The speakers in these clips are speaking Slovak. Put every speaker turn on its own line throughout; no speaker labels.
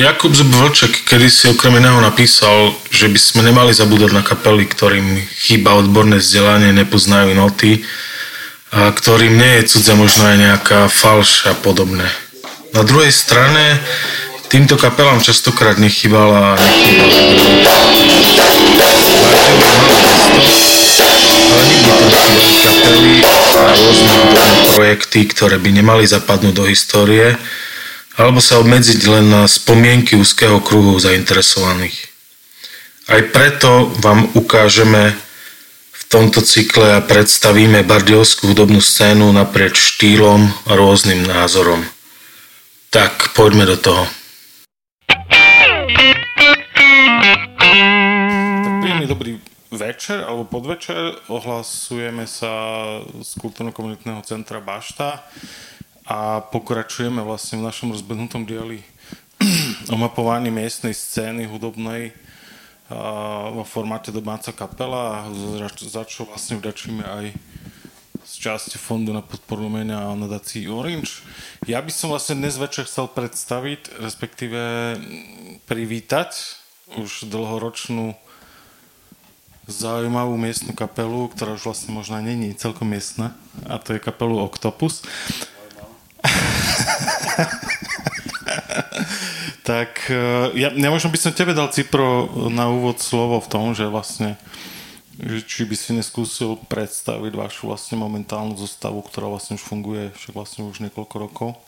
Jakub Vlček kedy si okrem iného napísal, že by sme nemali zabúdať na kapely, ktorým chýba odborné vzdelanie, nepoznajú noty a ktorým nie je cudza možno aj nejaká falš a podobné. Na druhej strane týmto kapelám častokrát nechýbali kapely a rôzne projekty, ktoré by nemali zapadnúť do histórie, alebo sa obmedziť len na spomienky úzkeho kruhu zainteresovaných. Aj preto vám ukážeme v tomto cykle a predstavíme bardiovskú hudobnú scénu naprieč štýlom a rôznym názorom. Tak, poďme do toho.
Dobrý večer alebo podvečer ohlasujeme sa z kultúrno-komunitného centra Bašta a pokračujeme vlastne v našom rozbehnutom dieli o mapovaní miestnej scény hudobnej vo formáte domáca kapela, za čo vlastne vďačíme aj z časti fondu na podporu umenia a nadácii Orange. Ja by som vlastne dnes večer chcel predstaviť, respektíve privítať už dlhoročnú zaujímavú miestnu kapelu, ktorá už vlastne možno není celkom miestna, a to je kapelu Octopus. tak eh, ja, ja možno by som tebe dal, Cipro, na úvod slovo v tom, že vlastne že či by si neskúsil predstaviť vašu vlastne momentálnu zostavu, ktorá vlastne už funguje však vlastne už niekoľko rokov.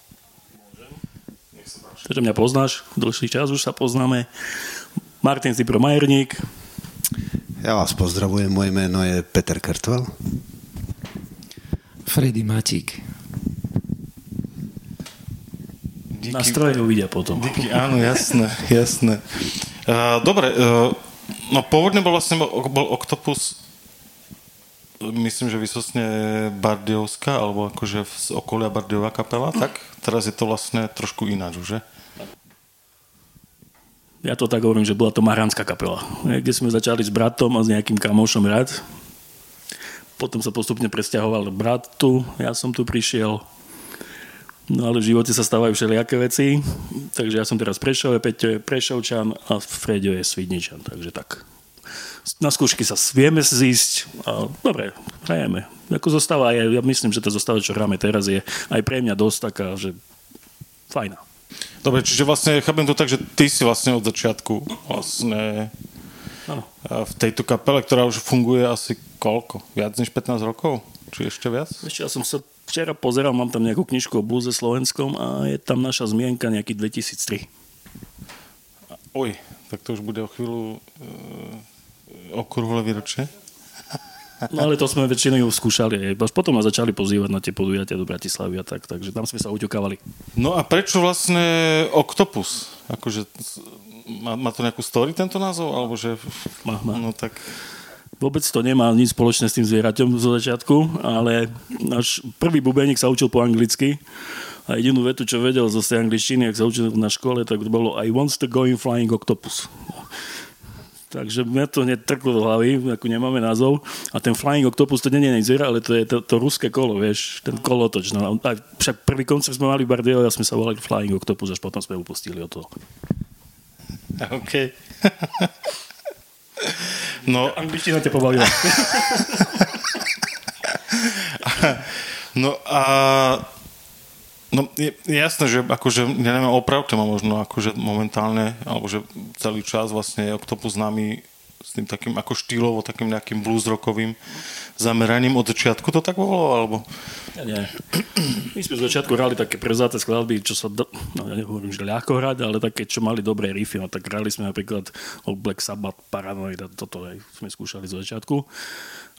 Takže mňa poznáš, dlhší čas už sa poznáme. Martin Cipro Majerník.
Ja vás pozdravujem, moje meno je Peter Kertval.
Freddy Matík.
Díky. Na stroje uvidia potom.
Díky, áno, jasné, jasné. Uh, dobre, uh, no pôvodne bol vlastne bol Octopus myslím, že vysosne Bardiovská, alebo akože z okolia Bardiová kapela, tak teraz je to vlastne trošku ináč, že?
Ja to tak hovorím, že bola to Maránska kapela, kde sme začali s bratom a s nejakým kamošom rád. Potom sa postupne presťahoval brat tu, ja som tu prišiel, No ale v živote sa stávajú všelijaké veci, takže ja som teraz Prešov, Peťo je Prešovčan a Fredio je Svidničan, takže tak. Na skúšky sa vieme zísť a dobre, hrajeme. Ako zostáva, ja, ja myslím, že tá zostáva, čo hráme teraz, je aj pre mňa dosť taká, že fajná.
Dobre, čiže vlastne chápem to tak, že ty si vlastne od začiatku vlastne ano. v tejto kapele, ktorá už funguje asi koľko? Viac než 15 rokov? Či ešte viac?
Ešte ja som sa včera pozeral, mám tam nejakú knižku o bluze slovenskom a je tam naša zmienka nejaký 2003.
Oj, tak to už bude o chvíľu e, okruhle výročie.
No ale to sme väčšinou skúšali. Až potom nás začali pozývať na tie podujatia do Bratislavy a tak, takže tam sme sa uťukávali.
No a prečo vlastne Octopus? Akože, má, má to nejakú story tento názov? Alebo že...
Má, má.
No tak...
Vôbec to nemá nič spoločné s tým zvieraťom zo začiatku, ale náš prvý bubeník sa učil po anglicky a jedinú vetu, čo vedel zo tej angličtiny, ak sa učil na škole, tak to bolo I want to go in flying octopus. Takže mňa to hneď trklo do hlavy, ako nemáme názov. A ten Flying Octopus to nie je zviera, ale to je to, to ruské kolo, vieš, ten kolotoč. No, a však prvý koncert sme mali v Bardejove a sme sa volali Flying Octopus, až potom sme upustili o toho.
OK. No,
angličtina ťa pobavila.
no a No je, jasné, že akože, ja neviem, opravte ma možno akože momentálne, alebo že celý čas vlastne je Octopus nami s tým takým ako štýlovo, takým nejakým blues rockovým zameraním od začiatku to tak bolo, alebo?
Ja nie. My sme z začiatku hrali také prezáte skladby, čo sa, do, no ja nehovorím, že ľahko hrať, ale také, čo mali dobré riffy, no tak hrali sme napríklad od Black Sabbath, Paranoid a toto aj sme skúšali z začiatku.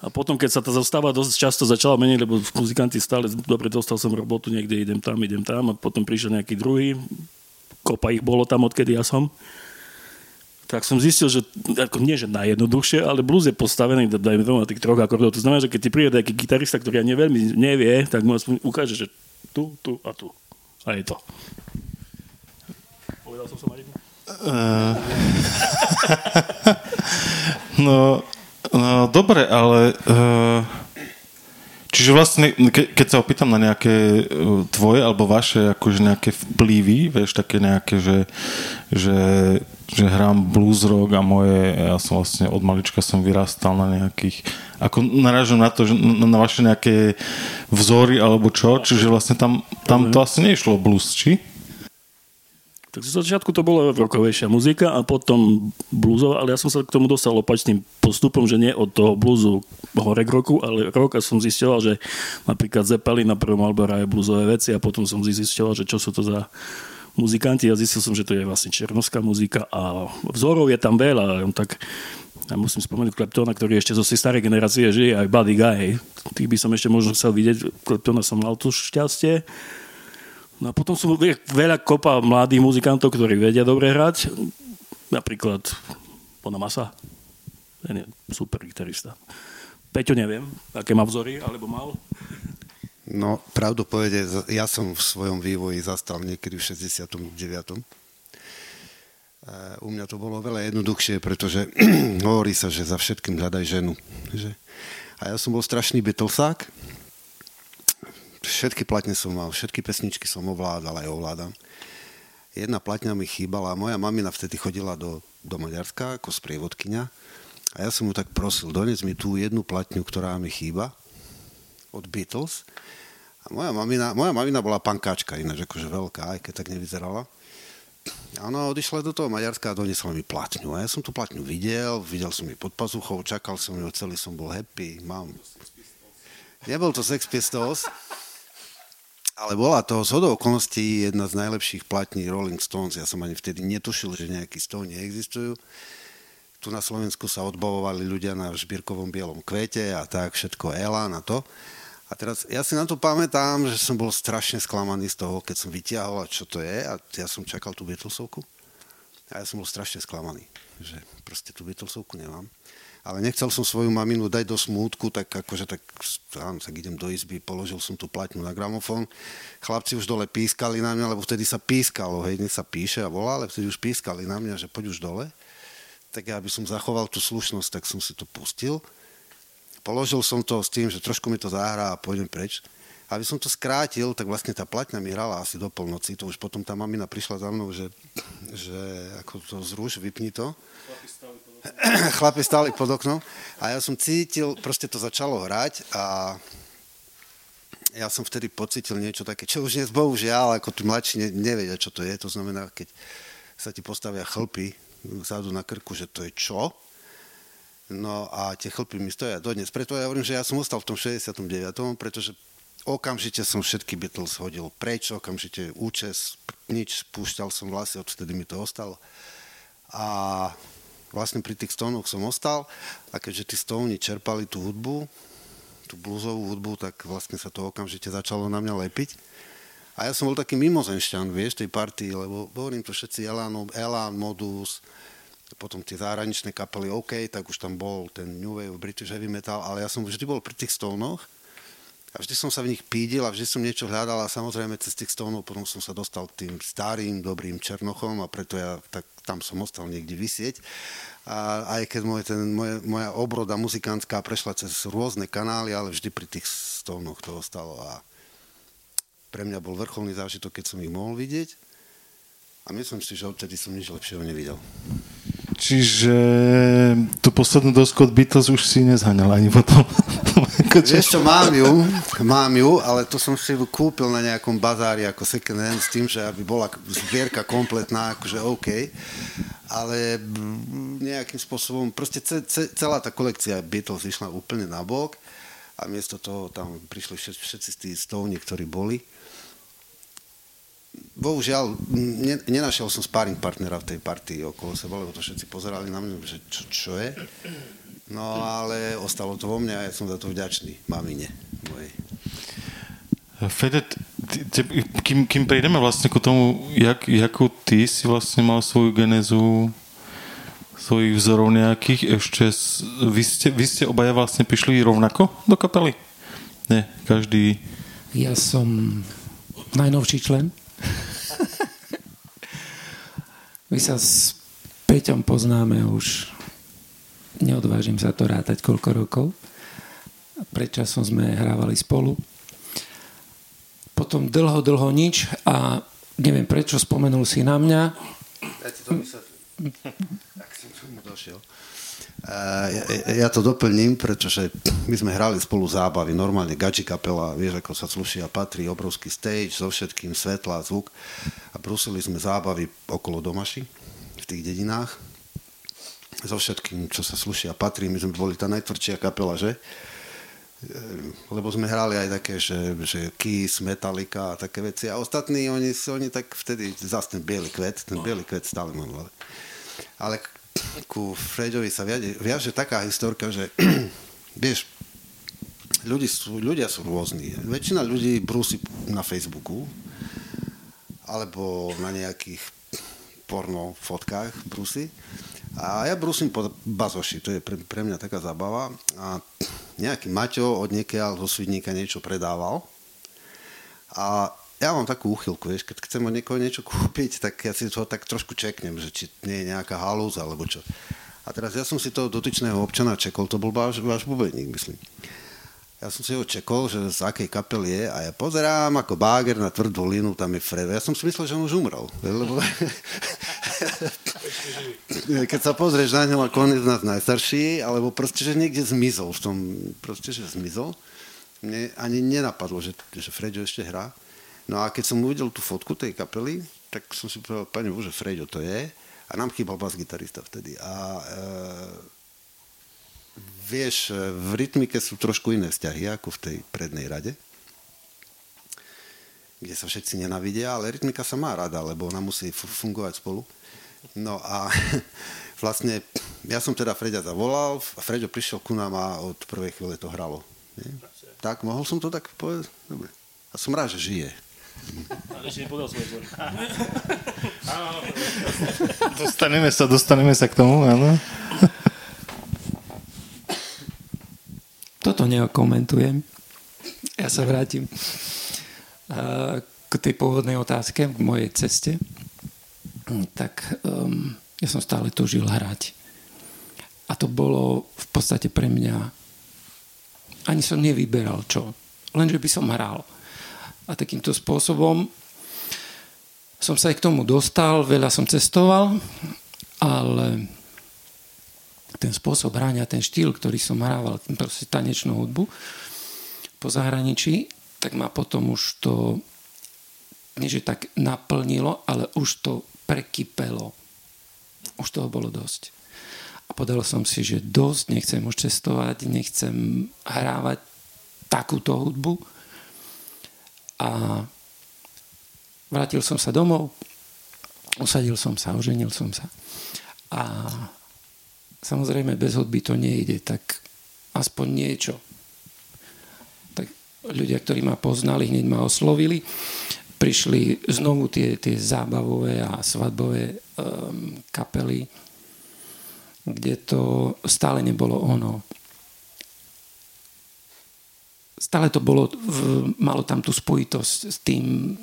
A potom, keď sa tá zostava dosť často začala meniť, lebo muzikanti stále, dobre, dostal som robotu, niekde idem tam, idem tam a potom prišiel nejaký druhý, kopa ich bolo tam, odkedy ja som tak som zistil, že ako nie, že najjednoduchšie, ale blues je postavený, dajme tomu na tých troch akordov. To znamená, že keď ti príde nejaký gitarista, ktorý ja neveľmi nevie, tak mu aspoň ukáže, že tu, tu a tu. A je to. Povedal som sa Marinu? Uh,
no, no, dobre, ale uh, Čiže vlastne, ke, keď sa opýtam na nejaké e, tvoje alebo vaše akože nejaké vplyvy, vieš, také nejaké, že, že, že hrám blues rock a moje, ja som vlastne od malička som vyrastal na nejakých, ako narážam na to, že na, na vaše nejaké vzory alebo čo, čiže vlastne tam, tam to asi nešlo blues, či?
Tak z začiatku to bola rokovejšia muzika a potom bluesová, ale ja som sa k tomu dostal opačným postupom, že nie od toho bluesu hore k roku, ale rok a som zistil, že napríklad Zeppelin na prvom albe hraje bluesové veci a potom som zistil, že čo sú to za muzikanti a zistil som, že to je vlastne černovská muzika a vzorov je tam veľa. Tak ja musím spomenúť Kleptona, ktorý ešte zo starej generácie žije, aj Buddy Guy. Tých by som ešte možno chcel vidieť. Kleptona som mal tu šťastie. No a potom sú veľa kopa mladých muzikantov, ktorí vedia dobre hrať. Napríklad Pona Masa. Ten je super gitarista. Peťo neviem, aké má vzory, alebo mal.
No, pravdu povede, ja som v svojom vývoji zastal niekedy v 69. U mňa to bolo veľa jednoduchšie, pretože hovorí sa, že za všetkým hľadaj ženu. Že? A ja som bol strašný Beatlesák, všetky platne som mal, všetky pesničky som ovládal, aj ovládam. Jedna platňa mi chýbala, moja mamina vtedy chodila do, do Maďarska ako sprievodkynia a ja som mu tak prosil, dones mi tú jednu platňu, ktorá mi chýba od Beatles. A moja mamina, moja mamina bola pankáčka, ináč akože veľká, aj keď tak nevyzerala. A ona odišla do toho Maďarska a donesla mi platňu. A ja som tú platňu videl, videl som ju pod pazuchou, čakal som ju, celý som bol happy, mám... Nebol to Sex Pistols, ale bola to z okolností jedna z najlepších platní Rolling Stones. Ja som ani vtedy netušil, že nejakí Stones neexistujú. Tu na Slovensku sa odbavovali ľudia na šbírkovom bielom kvete a tak, všetko Elan a to. A teraz ja si na to pamätám, že som bol strašne sklamaný z toho, keď som vytiahol, čo to je a ja som čakal tú Beatlesovku. A ja som bol strašne sklamaný, že proste tú Beatlesovku nemám ale nechcel som svoju maminu dať do smútku, tak akože tak, áno, tak idem do izby, položil som tú platňu na gramofón. Chlapci už dole pískali na mňa, lebo vtedy sa pískalo, hej, dnes sa píše a volá, ale vtedy už pískali na mňa, že poď už dole. Tak ja by som zachoval tú slušnosť, tak som si to pustil. Položil som to s tým, že trošku mi to zahrá a pôjdem preč. Aby som to skrátil, tak vlastne tá platňa mi hrala asi do polnoci. To už potom tá mamina prišla za mnou, že, že ako to zruš, vypni to. chlapi stáli pod oknom a ja som cítil, proste to začalo hrať a ja som vtedy pocitil niečo také, čo už dnes bohužiaľ, ako tí mladší ne, nevedia, čo to je. To znamená, keď sa ti postavia chlpy vzadu na krku, že to je čo? No a tie chlpy mi stoja dodnes. Preto ja hovorím, že ja som ostal v tom 69., pretože okamžite som všetky Beatles hodil preč, okamžite účes, nič, púšťal som vlasy, odtedy mi to ostalo. A vlastne pri tých stónoch som ostal a keďže tí stóni čerpali tú hudbu, tú bluesovú hudbu, tak vlastne sa to okamžite začalo na mňa lepiť. A ja som bol taký mimozenšťan, vieš, tej partii, lebo hovorím to všetci Elan, Elan, Modus, potom tie zahraničné kapely OK, tak už tam bol ten New Wave, British Heavy Metal, ale ja som vždy bol pri tých stónoch a vždy som sa v nich pídil a vždy som niečo hľadal a samozrejme cez tých stónov potom som sa dostal tým starým, dobrým Černochom a preto ja tak tam som ostal niekde vysieť. A aj keď môj, ten, moje, moja obroda muzikantská prešla cez rôzne kanály, ale vždy pri tých stónoch to ostalo. A pre mňa bol vrcholný zážitok, keď som ich mohol vidieť. A myslím si, že odtedy som nič lepšieho nevidel.
Čiže tú poslednú dosku od Beatles už si nezhaňal ani potom.
Vieš čo, mám ju, mám ju, ale to som si ju kúpil na nejakom bazári ako second hand s tým, že aby bola zbierka kompletná, akože OK. Ale nejakým spôsobom, proste celá tá kolekcia Beatles išla úplne na bok a miesto toho tam prišli všetci, všetci tí stovni, ktorí boli bohužiaľ, ne, nenašiel som sparring partnera v tej partii okolo seba, lebo to všetci pozerali na mňa, že čo, čo je. No ale ostalo to vo mne a ja som za to vďačný mamine mojej.
Fede, kým, kým prejdeme vlastne k tomu, jak, jakú ty si vlastne mal svoju genezu svojich vzorov nejakých, ešte vy ste, vy ste obaja vlastne prišli rovnako do kapely? Nie, každý...
Ja som najnovší člen My sa s Peťom poznáme už, neodvážim sa to rátať koľko rokov. pred časom sme hrávali spolu. Potom dlho, dlho nič a neviem prečo spomenul si na mňa.
Ja ti to vysvetlím. Tak som tomu došiel. Ja, ja to doplním, pretože my sme hrali spolu zábavy, normálne gači kapela, vieš, ako sa sluší a patrí, obrovský stage so všetkým, svetla, zvuk. A brusili sme zábavy okolo domaši v tých dedinách so všetkým, čo sa sluší a patrí, my sme boli tá najtvrdšia kapela, že? lebo sme hrali aj také, že, že Kiss, Metallica a také veci. A ostatní, oni, oni tak vtedy, zase ten biely kvet, ten biely kvet stále mám, ale, ale ku Freďovi sa viaže, viaže taká historka, že vieš, ľudí sú, ľudia sú rôzni. Väčšina ľudí brúsi na Facebooku alebo na nejakých porno fotkách brúsi. A ja brúsim po bazoši, to je pre, pre mňa taká zabava. A nejaký Maťo od niekiaľ zo Svidníka niečo predával. A ja mám takú úchylku, vieš, keď chcem od niekoho niečo kúpiť, tak ja si to tak trošku čeknem, že či nie je nejaká halúza, alebo čo. A teraz ja som si toho dotyčného občana čekol, to bol váš, váš bubeník, myslím. Ja som si ho čekol, že z akej kapel je a ja pozerám ako báger na tvrdú linu, tam je Fredo. Ja som si myslel, že on už umrel. Lebo... Keď sa pozrieš na ňo, ako on je z nás najstarší, alebo proste, že niekde zmizol v tom, proste, že zmizol. Mne ani nenapadlo, že, že Fredo ešte hrá. No a keď som uvidel tú fotku tej kapely, tak som si povedal, pane Bože, Freďo to je. A nám chýbal bas-gitarista vtedy. A e, vieš, v rytmike sú trošku iné vzťahy ako v tej prednej rade, kde sa všetci nenavidia, ale rytmika sa má rada, lebo ona musí fungovať spolu. No a vlastne ja som teda Freďa zavolal a Freďo prišiel ku nám a od prvej chvíle to hralo. Nie? Tak, mohol som to tak povedať? Dobre. A som rád, že žije.
Ale ešte nepodal svoj vzor.
Dostaneme sa, dostaneme sa k tomu, áno.
Toto neokomentujem. Ja sa vrátim k tej pôvodnej otázke, k mojej ceste. Tak um, ja som stále túžil hrať. A to bolo v podstate pre mňa ani som nevyberal čo. Lenže by som hral a takýmto spôsobom som sa aj k tomu dostal, veľa som cestoval, ale ten spôsob hrania, ten štýl, ktorý som hrával, proste tanečnú hudbu po zahraničí, tak ma potom už to nie že tak naplnilo, ale už to prekypelo. Už toho bolo dosť. A podal som si, že dosť, nechcem už cestovať, nechcem hrávať takúto hudbu, a vrátil som sa domov, usadil som sa, oženil som sa. A samozrejme bez hudby to nejde, tak aspoň niečo. Tak ľudia, ktorí ma poznali, hneď ma oslovili. Prišli znovu tie, tie zábavové a svadbové um, kapely, kde to stále nebolo ono stále to bolo, malo tam tú spojitosť s tým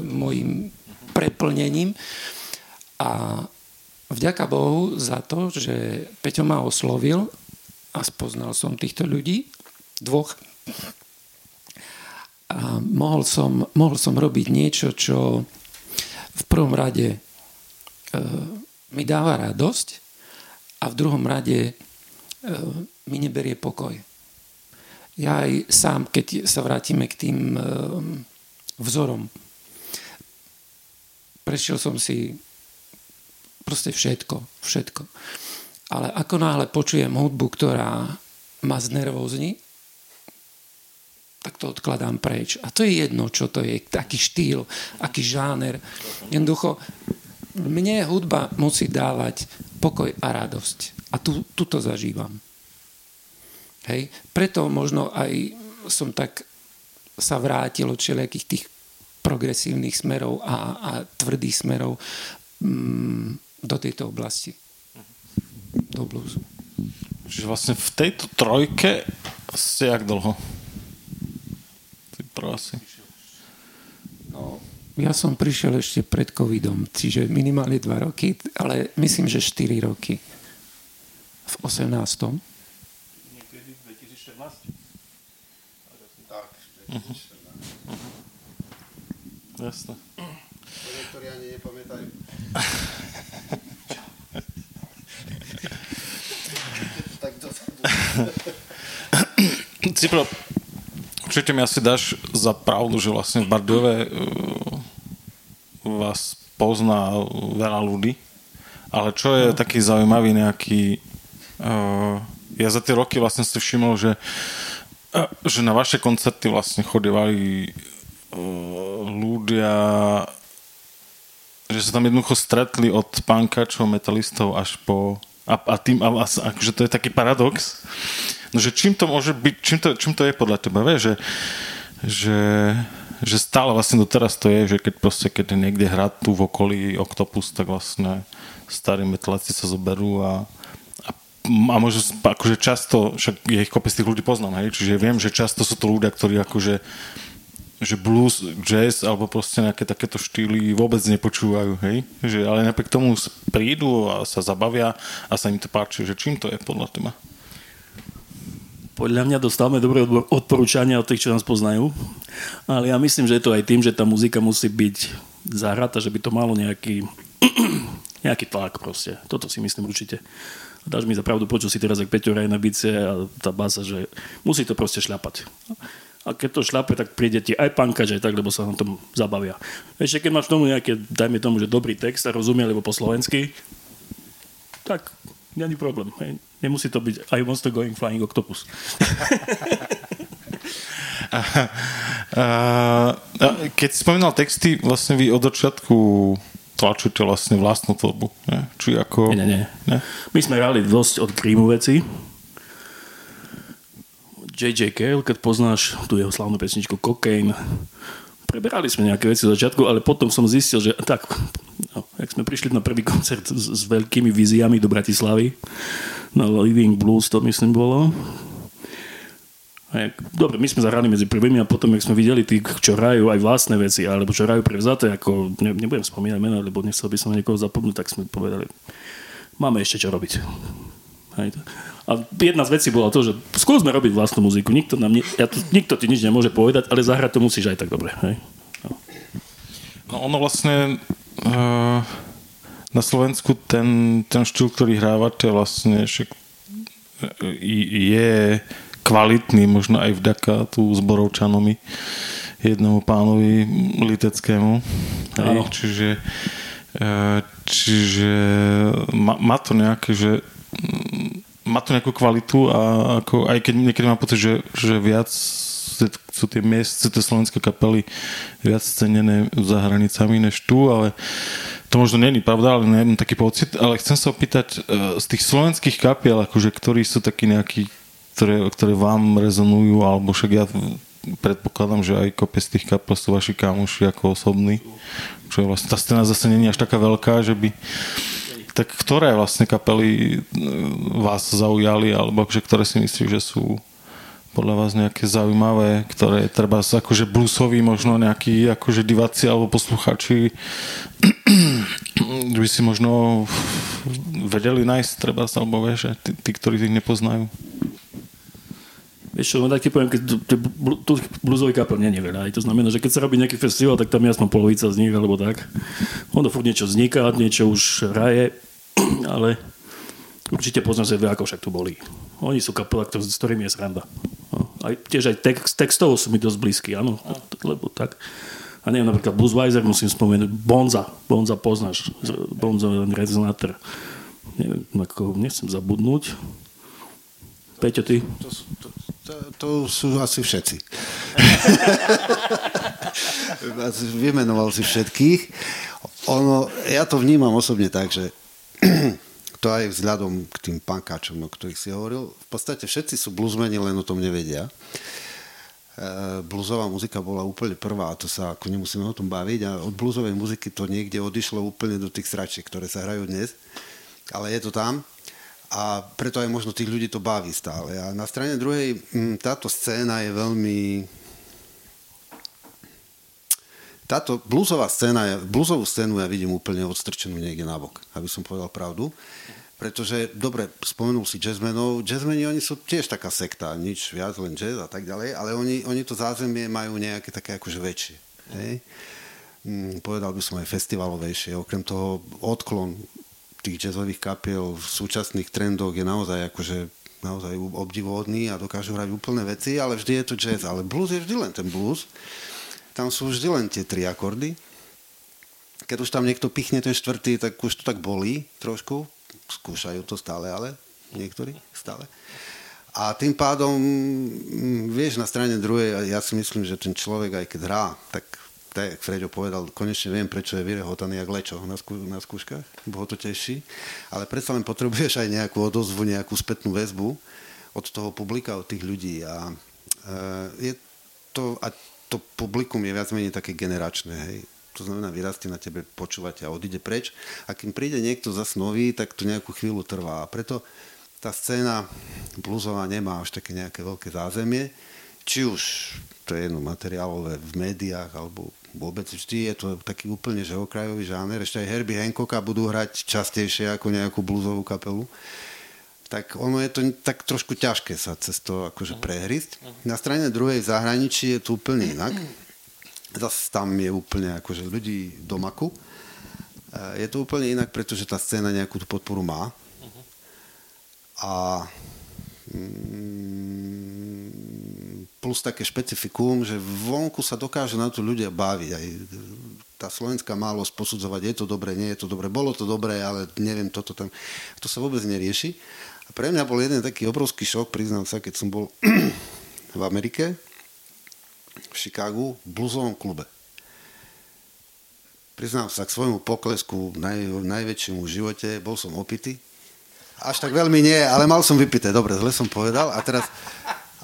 mojim preplnením. A vďaka Bohu za to, že Peťo ma oslovil a spoznal som týchto ľudí, dvoch a mohol som, mohol som robiť niečo, čo v prvom rade e, mi dáva radosť a v druhom rade e, mi neberie pokoj ja aj sám, keď sa vrátime k tým eh, vzorom, prešiel som si proste všetko, všetko. Ale ako náhle počujem hudbu, ktorá ma znervózni, tak to odkladám preč. A to je jedno, čo to je, aký štýl, aký žáner. Jednoducho, mne hudba musí dávať pokoj a radosť. A tu, tu to zažívam. Hej? Preto možno aj som tak sa vrátil od všelijakých tých progresívnych smerov a, a tvrdých smerov mm, do tejto oblasti. Do bluesu.
Čiže vlastne v tejto trojke ste jak dlho? Ty asi.
No, ja som prišiel ešte pred covidom, čiže minimálne 2 roky, ale myslím, že 4 roky. V 18.
Uh-huh. Jasné.
Niektorí ani nepamätajú. tak to...
Cipro, určite mi asi dáš za pravdu, že vlastne v Bardiove uh, vás pozná veľa ľudí, ale čo je no. taký zaujímavý nejaký... Uh, ja za tie roky vlastne si všimol, že, uh, že na vaše koncerty vlastne chodevali uh, ľudia že sa tam jednoducho stretli od pankačov, metalistov až po... A, a tým, a, a, akože to je taký paradox, no že čím to môže byť, čím to, čím to je podľa teba, vieš, že, že, že stále vlastne doteraz to je, že keď proste, keď niekde hrá tu v okolí Octopus, tak vlastne starí metalisti sa zoberú a, a, možno akože často, však je ich kopec tých ľudí poznám, hej, čiže viem, že často sú to ľudia, ktorí akože že blues, jazz alebo proste nejaké takéto štýly vôbec nepočúvajú, hej? Že, ale napriek tomu prídu a sa zabavia a sa im to páči, že čím to je podľa teba?
Podľa mňa dostávame dobré odporúčania od tých, čo nás poznajú, ale ja myslím, že je to aj tým, že tá muzika musí byť zahrata, že by to malo nejaký, nejaký tlak proste. Toto si myslím určite. Dáš mi za pravdu, počul si teraz, ak Peťo na bice a tá basa, že musí to proste šľapať a keď to šlape, tak príde ti aj pankač, aj tak, lebo sa na tom zabavia. Ešte keď máš tomu nejaké, dajme tomu, že dobrý text a rozumie, alebo po slovensky, tak není problém. Hej. Nemusí to byť I want going flying octopus.
a, a, a, keď si spomínal texty, vlastne vy od začiatku tlačíte vlastne vlastnú tvorbu. Ne? Či ako...
Nie, nie, nie. My sme hrali dosť od krímu veci, J.J. Cale, keď poznáš tú jeho slavnú pesničku Cocaine, preberali sme nejaké veci z začiatku, ale potom som zistil, že tak, no, jak sme prišli na prvý koncert s, s veľkými víziami do Bratislavy, na Living Blues to myslím bolo, dobre, my sme zahrali medzi prvými a potom, jak sme videli tých, čo hrajú aj vlastné veci, alebo čo hrajú prevzaté, ako, ne, nebudem spomínať meno, lebo nechcel by som niekoho zapomnúť, tak sme povedali, máme ešte čo robiť. A jedna z vecí bola to, že skúsme robiť vlastnú muziku. Nikto, nám ne, ja to, nikto ti nič nemôže povedať, ale zahrať to musíš aj tak dobre. Hej. No.
no ono vlastne uh, na Slovensku ten, ten štýl, ktorý hrávate vlastne však je kvalitný, možno aj vďaka tu zborovčanomi jednomu pánovi liteckému. Hej, čiže e, čiže má, má to nejaké, že má to nejakú kvalitu a ako, aj keď niekedy mám pocit, že, že viac sú tie miest, tie slovenské kapely viac cenené za hranicami než tu, ale to možno není pravda, ale neviem taký pocit, ale chcem sa opýtať e, z tých slovenských kapiel, akože, ktorí sú takí nejakí, ktoré, ktoré vám rezonujú, alebo však ja predpokladám, že aj kopec tých kapel sú vaši kamoši ako osobní, čo vlastne, tá scéna zase není až taká veľká, že by tak ktoré vlastne kapely e, vás zaujali, alebo že ktoré si myslíš, že sú podľa vás nejaké zaujímavé, ktoré treba akože bluesoví možno nejakí akože diváci alebo posluchači by si možno vedeli nájsť treba alebo vie, že tí, tí, ktorí ich nepoznajú.
Vieš čo, no tak ti poviem, keď tu bluesový kapel nie je veľa. To znamená, že keď sa robí nejaký festival, tak tam je aspoň polovica z nich, alebo tak. Ono furt niečo vzniká, niečo už hraje, ale určite poznám sa ako však tu boli. Oni sú kapela, s ktorými je sranda. No. Aj, tiež aj text, textovo sú mi dosť blízky, áno, lebo tak. A neviem, napríklad Bluesweiser musím spomenúť, Bonza, Bonza poznáš, Bonza Resonator. Neviem, ako, nechcem zabudnúť. Peťo, ty?
To, to, to, to sú asi všetci. Vymenoval si všetkých. Ono, ja to vnímam osobne tak, že to aj vzhľadom k tým pankáčom, o ktorých si hovoril, v podstate všetci sú bluesmeni, len o tom nevedia. E, bluesová muzika bola úplne prvá, a to sa ako nemusíme o tom baviť, a od bluesovej muziky to niekde odišlo úplne do tých sračiek, ktoré sa hrajú dnes, ale je to tam a preto aj možno tých ľudí to baví stále. A na strane druhej mm, táto scéna je veľmi... Táto bluesová scéna, bluesovú scénu ja vidím úplne odstrčenú niekde na bok, aby som povedal pravdu. pretože, dobre, spomenul si jazzmenov, jazzmeni, oni sú tiež taká sekta, nič viac, len jazz a tak ďalej, ale oni, oni to zázemie majú nejaké také akože väčšie. Hej? Mm, povedal by som aj festivalovejšie, okrem toho odklon tých jazzových kapiel v súčasných trendoch je naozaj akože naozaj obdivodný a dokážu hrať úplné veci, ale vždy je to jazz. Ale blues je vždy len ten blues. Tam sú vždy len tie tri akordy. Keď už tam niekto pichne ten štvrtý, tak už to tak bolí trošku, skúšajú to stále, ale niektorí stále. A tým pádom, mm, vieš, na strane druhej, ja si myslím, že ten človek, aj keď hrá, tak tak Freďo povedal, konečne viem, prečo je vyrehotaný jak lečo na, skú, na skúškach, bo ho to teší, ale predsa len potrebuješ aj nejakú odozvu, nejakú spätnú väzbu od toho publika, od tých ľudí a e, je to, a to publikum je viac menej také generačné, hej to znamená vyrastie na tebe, počúvať a odíde preč. A kým príde niekto zas nový, tak to nejakú chvíľu trvá. A preto tá scéna bluesová nemá až také nejaké veľké zázemie. Či už to je jedno materiálové v médiách, alebo vôbec vždy je to taký úplne že okrajový žáner. Ešte aj Herbie Hancocka budú hrať častejšie ako nejakú bluesovú kapelu. Tak ono je to tak trošku ťažké sa cez to akože prehrísť. Na strane druhej v zahraničí je to úplne inak zase tam je úplne akože ľudí do maku. Je to úplne inak, pretože tá scéna nejakú tú podporu má. A mm, plus také špecifikum, že vonku sa dokáže na to ľudia baviť. Aj tá slovenská málosť posudzovať, je to dobre, nie je to dobre, bolo to dobré, ale neviem, toto tam. To sa vôbec nerieši. A pre mňa bol jeden taký obrovský šok, priznám sa, keď som bol v Amerike, v Chicagu v bluesovom klube. Priznám sa k svojmu poklesku naj, najväčšiemu živote, bol som opitý. Až tak veľmi nie, ale mal som vypité, dobre, zle som povedal. A teraz,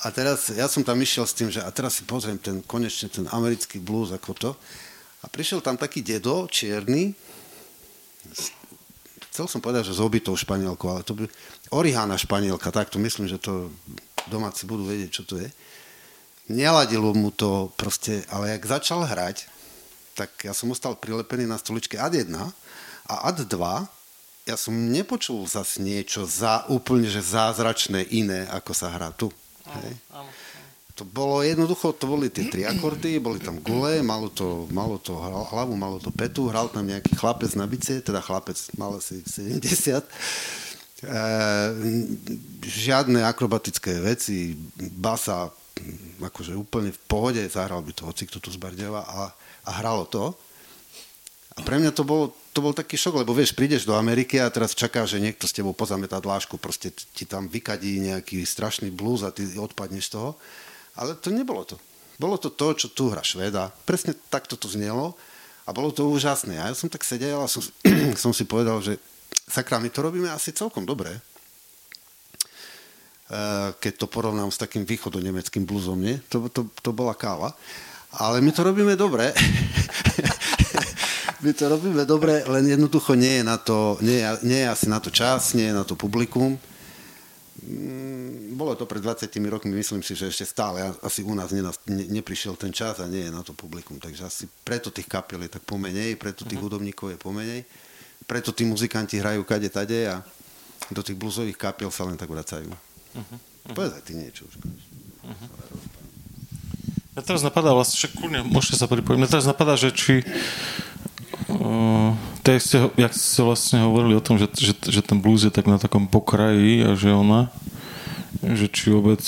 a teraz ja som tam išiel s tým, že a teraz si pozriem ten, konečne ten americký blues ako to. A prišiel tam taký dedo, čierny, chcel som povedať, že s obytou španielkou, ale to by... Orihána španielka, tak to myslím, že to domáci budú vedieť, čo to je neladilo mu to proste, ale jak začal hrať, tak ja som ostal prilepený na stoličke AD1 a AD2 ja som nepočul zase niečo za, úplne že zázračné iné, ako sa hrá tu. Hej. To bolo jednoducho, to boli tie tri akordy, boli tam gule, malo to, malo to hlavu, malo to petu, hral tam nejaký chlapec na bicie, teda chlapec mal asi 70. E, žiadne akrobatické veci, basa, akože úplne v pohode, zahral by to hoci kto tu z Bardeva a, a hralo to. A pre mňa to bol, to bol taký šok, lebo vieš, prídeš do Ameriky a teraz čakáš, že niekto s tebou pozametá dlášku, proste ti tam vykadí nejaký strašný blues a ty odpadneš z toho. Ale to nebolo to. Bolo to to, čo tu hra Šveda. Presne takto to znelo a bolo to úžasné. A ja som tak sedel a som, som si povedal, že sakra, my to robíme asi celkom dobre Eh, keď to porovnám s takým východonemeckým bluzom, nie? To, to, to bola káva. Ale my to robíme dobre. my to robíme dobre, len jednoducho nie je, na to, nie, nie je asi na to čas, nie je na to publikum. Mm, bolo to pred 20 rokmi, myslím si, že ešte stále asi u nás ne, neprišiel ten čas a nie je na to publikum. Takže asi preto tých kapiel je tak pomenej, preto tých uh-huh. hudobníkov je pomenej, preto tí muzikanti hrajú kade tade a do tých bluesových kapiel sa len tak vracajú. Uh-huh. Povedaj ty niečo už. Uh-huh.
Ja teraz napadá vlastne, však kľudne, môžete sa pripojiť. Mňa teraz napadá, že či uh, tak ste, jak ste vlastne hovorili o tom, že, že, že ten blues je tak na takom pokraji a že ona, že či vôbec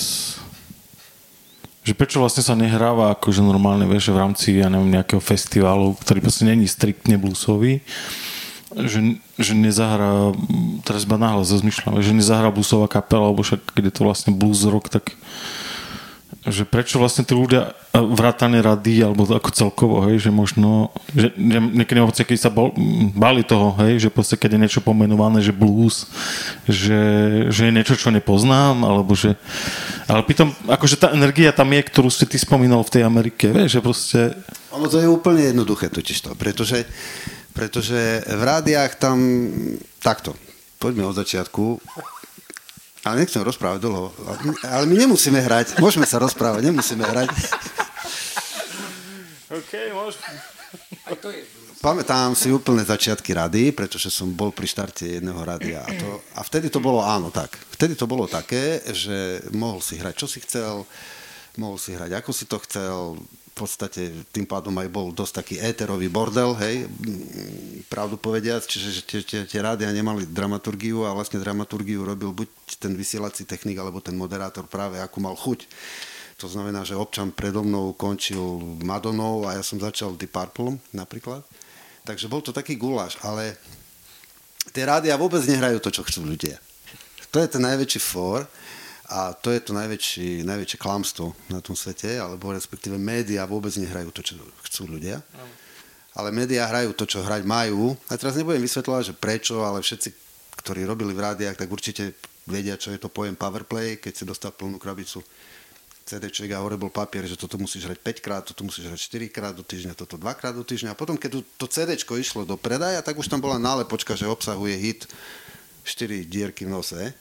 že prečo vlastne sa nehráva akože normálne, vieš, v rámci, ja neviem, nejakého festivalu, ktorý proste není striktne bluesový, že, že nezahrá, teraz iba náhle zazmyšľam, že nezahrá bluesová kapela, alebo však keď je to vlastne blues rock, tak že prečo vlastne tí ľudia vrátane rady, alebo ako celkovo, hej, že možno, že niekedy hoci, keď sa bali toho, hej, že proste keď je niečo pomenované, že blues, že, že je niečo, čo nepoznám, alebo že, ale pýtam, akože tá energia tam je, ktorú si ty spomínal v tej Amerike, vieš, že proste...
Ono to je úplne jednoduché totiž to, pretože pretože v rádiách tam takto, poďme od začiatku, ale nechcem rozprávať dlho, ale my nemusíme hrať, môžeme sa rozprávať, nemusíme hrať.
OK, môžeme.
Pamätám si úplne začiatky rady, pretože som bol pri štarte jedného rádia a, to, a vtedy to bolo áno tak. Vtedy to bolo také, že mohol si hrať čo si chcel, mohol si hrať ako si to chcel, podstate tým pádom aj bol dosť taký éterový bordel, hej, pravdu povediac, čiže tie, tie, tie rádia nemali dramaturgiu a vlastne dramaturgiu robil buď ten vysielací technik, alebo ten moderátor práve ako mal chuť. To znamená, že občan predo mnou končil Madonou a ja som začal Deep Purple napríklad. Takže bol to taký guláš, ale tie rádia vôbec nehrajú to, čo chcú ľudia. To je ten najväčší for a to je to najväčší, najväčšie klamstvo na tom svete, alebo respektíve médiá vôbec nehrajú to, čo chcú ľudia. Ale médiá hrajú to, čo hrať majú. A teraz nebudem vysvetľovať, že prečo, ale všetci, ktorí robili v rádiách, tak určite vedia, čo je to pojem powerplay, keď si dostal plnú krabicu CD a hore bol papier, že toto musíš hrať 5 krát, toto musíš hrať 4 krát do týždňa, toto 2 krát do týždňa. A potom, keď to CD išlo do predaja, tak už tam bola nálepočka, že obsahuje hit 4 dierky v nose.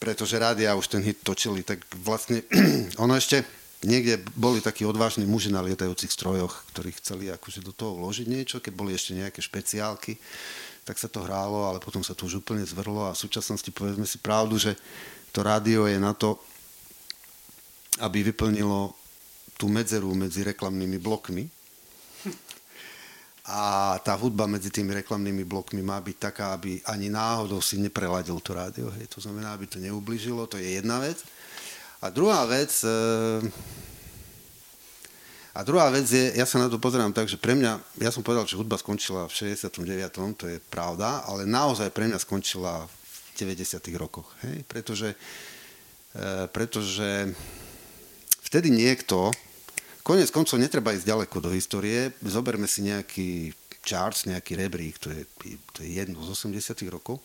Pretože rádia už ten hit točili, tak vlastne ono ešte niekde boli takí odvážni muži na lietajúcich strojoch, ktorí chceli akože do toho vložiť niečo, keď boli ešte nejaké špeciálky, tak sa to hrálo, ale potom sa to už úplne zvrlo a v súčasnosti povedzme si pravdu, že to rádio je na to, aby vyplnilo tú medzeru medzi reklamnými blokmi. A tá hudba medzi tými reklamnými blokmi má byť taká, aby ani náhodou si nepreladil to rádio. Hej. To znamená, aby to neubližilo, to je jedna vec. A druhá vec, e, a druhá vec je, ja sa na to pozerám tak, že pre mňa, ja som povedal, že hudba skončila v 69., to je pravda, ale naozaj pre mňa skončila v 90. rokoch. Hej? Pretože, e, pretože vtedy niekto, konec koncov netreba ísť ďaleko do histórie, zoberme si nejaký charts, nejaký rebrík, to je, to je jedno z 80 rokov,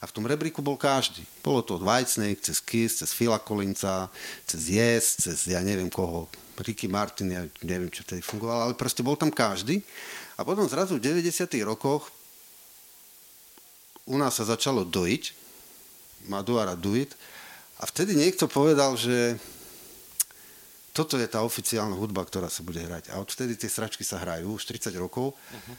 a v tom rebríku bol každý. Bolo to od Whitesnake, cez Kiss, cez Phila Collinsa, cez Yes, cez ja neviem koho, Ricky Martin, ja neviem, čo vtedy fungoval, ale proste bol tam každý. A potom zrazu v 90 rokoch u nás sa začalo dojiť, Maduara Duit, a vtedy niekto povedal, že toto je tá oficiálna hudba, ktorá sa bude hrať. A odvtedy tie sračky sa hrajú už 30 rokov. Uh-huh.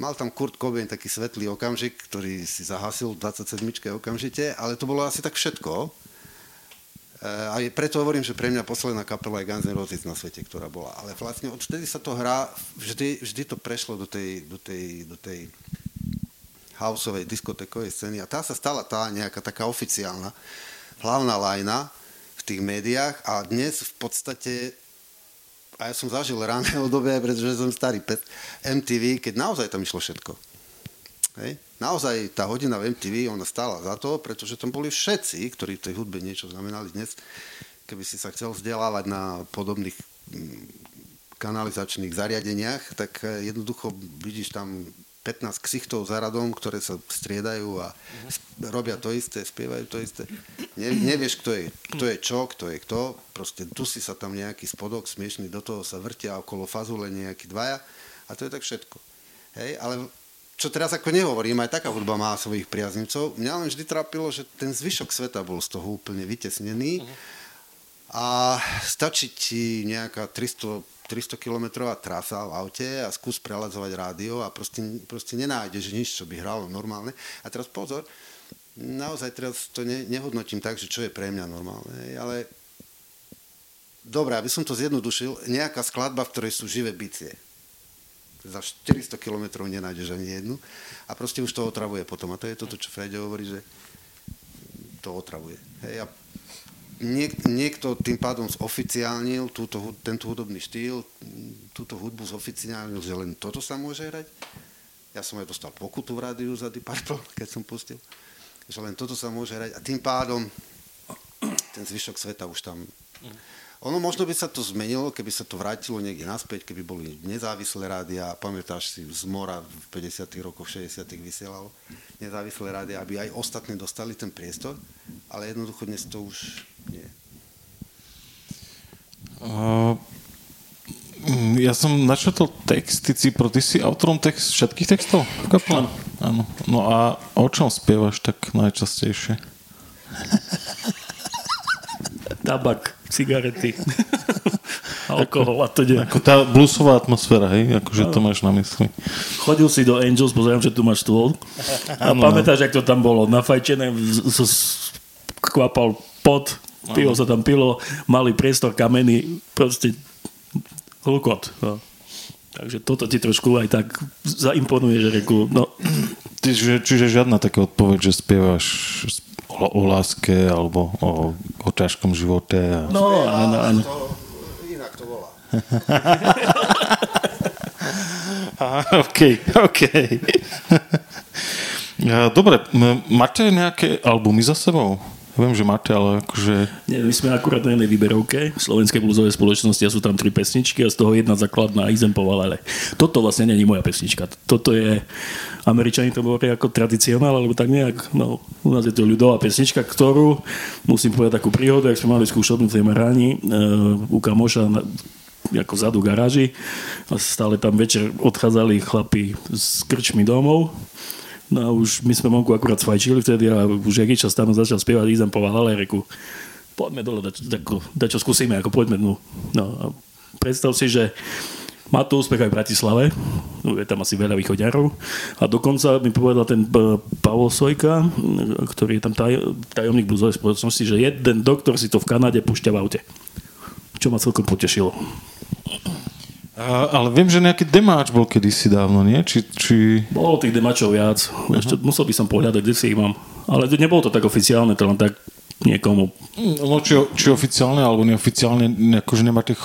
Mal tam Kurt Cobain taký svetlý okamžik, ktorý si zahasil v 27. okamžite, ale to bolo asi tak všetko. E, a preto hovorím, že pre mňa posledná kapela je Guns N' Roses na svete, ktorá bola. Ale vlastne odvtedy sa to hrá, vždy, vždy to prešlo do tej, do tej, do tej houseovej diskotekovej scény a tá sa stala tá nejaká taká oficiálna hlavná lajna, tých médiách a dnes v podstate a ja som zažil rané obdobie, pretože som starý pet, MTV, keď naozaj tam išlo všetko. Hej. Naozaj tá hodina v MTV, ona stála za to, pretože tam boli všetci, ktorí v tej hudbe niečo znamenali dnes. Keby si sa chcel vzdelávať na podobných mm, kanalizačných zariadeniach, tak eh, jednoducho vidíš tam 15 ksichtov za radom, ktoré sa striedajú a uh-huh. robia to isté, spievajú to isté. Ne, nevieš, kto je, kto je čo, kto je kto. Proste si sa tam nejaký spodok smiešný, do toho sa vrtia okolo fazule nejakí dvaja a to je tak všetko. Hej, ale čo teraz ako nehovorím, aj taká hudba má svojich priaznivcov. Mňa len vždy trápilo, že ten zvyšok sveta bol z toho úplne vytesnený a stačí ti nejaká 300 300 km trasa v aute a skús preladzovať rádio a proste, proste nenájdeš nič, čo by hralo normálne. A teraz pozor, naozaj teraz to ne, nehodnotím tak, že čo je pre mňa normálne, ale dobre, aby som to zjednodušil, nejaká skladba, v ktorej sú živé bicie. Za 400 km nenájdeš ani jednu a proste už to otravuje potom. A to je toto, čo Fredo hovorí, že to otravuje. Hej, a niek, niekto tým pádom zoficiálnil túto, tento hudobný štýl, túto hudbu zoficiálnil, že len toto sa môže hrať. Ja som aj dostal pokutu v rádiu za Deep Purple, keď som pustil, že len toto sa môže hrať. A tým pádom ten zvyšok sveta už tam... Ono možno by sa to zmenilo, keby sa to vrátilo niekde naspäť, keby boli nezávislé rádia. Pamätáš si, z Mora v 50 rokoch, 60 vysielalo nezávislé rádia, aby aj ostatní dostali ten priestor, ale jednoducho dnes to už nie.
Uh, ja som načetol text, ty Cipro, ty si autorom text všetkých textov kapele? Áno. No a o čom spievaš tak najčastejšie?
Tabak, cigarety. alkohol a to nie.
Ako tá bluesová atmosféra, hej? Akože to máš na mysli.
Chodil si do Angels, pozerám, že tu máš stôl. A pamätáš, jak to tam bolo? Nafajčené, kvapal pot, pivo sa tam pilo, malý priestor kamenný, proste hlukot. No. Takže toto ti trošku aj tak zaimponuje, že reku, no,
Čiže, čiže žiadna taká odpoveď, že spievaš o, o láske alebo o, o ťažkom živote. A...
no, áno, áno.
Inak to volá.
Aha, OK, OK. Dobre, máte nejaké albumy za sebou? Viem, že máte, ale akože...
Nie, my sme akurát na jednej výberovke Slovenskej blúzovej spoločnosti a sú tam tri pesničky a z toho jedna základná Izem Povalele. Toto vlastne není moja pesnička. Toto je, Američani to hovoria ako tradicionál, alebo tak nejak, no, u nás je to ľudová pesnička, ktorú, musím povedať takú príhodu, ak sme mali skúšobnú v tej Marani, uh, u kamoša na, ako vzadu garáži a stále tam večer odchádzali chlapi s krčmi domov No a už my sme vonku akurát sfajčili vtedy a už jak čas tam začal spievať Izam po ale reku, poďme dole, dať, dať, dať čo skúsime, ako poďme dnu. No a predstav si, že má to úspech aj v Bratislave, je tam asi veľa východňarov a dokonca mi povedal ten Pavol Sojka, ktorý je tam taj, tajomník blúzovej spoločnosti, že jeden doktor si to v Kanade púšťa v aute. Čo ma celkom potešilo.
A, ale viem, že nejaký demáč bol kedysi dávno, nie? Či, či...
Bolo tých demačov viac. Uh-huh. Ešte musel by som pohľadať, kde si ich mám. Ale nebolo to tak oficiálne, to len tak niekomu.
No, či, či oficiálne alebo neoficiálne, akože nemáte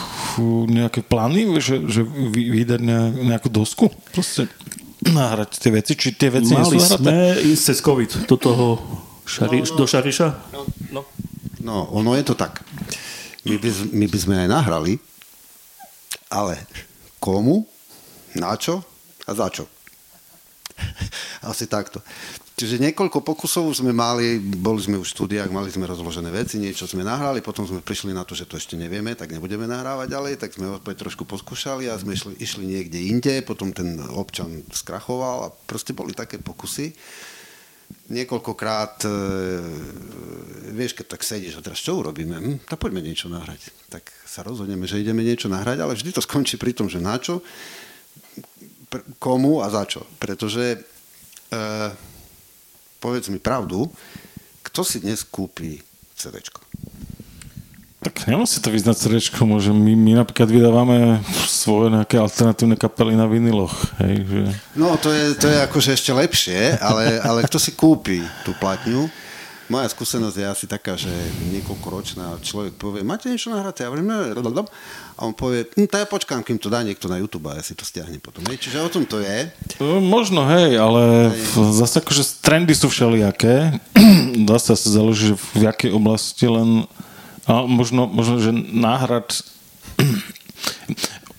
nejaké plány, že, že vy, vydať ne, nejakú dosku? Proste nahrať tie veci? Či tie veci nie sú
Mali sme ísť cez COVID do toho šari, do Šariša.
No, ono je to tak. My by, my by sme aj nahrali, ale komu, na čo a za čo? Asi takto. Čiže niekoľko pokusov sme mali, boli sme už v štúdiách, mali sme rozložené veci, niečo sme nahrali, potom sme prišli na to, že to ešte nevieme, tak nebudeme nahrávať ďalej, tak sme opäť trošku poskúšali a sme išli, išli niekde inde, potom ten občan skrachoval a proste boli také pokusy niekoľkokrát, e, vieš, keď tak sedíš a teraz čo urobíme? Hm, tak poďme niečo nahrať. Tak sa rozhodneme, že ideme niečo nahrať, ale vždy to skončí pri tom, že na čo, pr- komu a za čo. Pretože, e, povedz mi pravdu, kto si dnes kúpi CDčko?
Tak nemusí to vyznať srdečko, môže. My, my napríklad vydávame svoje nejaké alternatívne kapely na viniloch. Hej, že...
No, to je, to je akože ešte lepšie, ale, ale kto si kúpi tú platňu? Moja skúsenosť je asi taká, že niekoľkoročná človek povie, máte niečo nahraté? Ja hovorím, a on povie, hm, ja počkám, kým to dá niekto na YouTube a ja si to stiahnem potom. Hej, čiže o tom to je.
No, Možno, hej, ale v- zase akože trendy sú všelijaké. Dá sa záleží, v jakej oblasti len... A možno, možno že náhrad...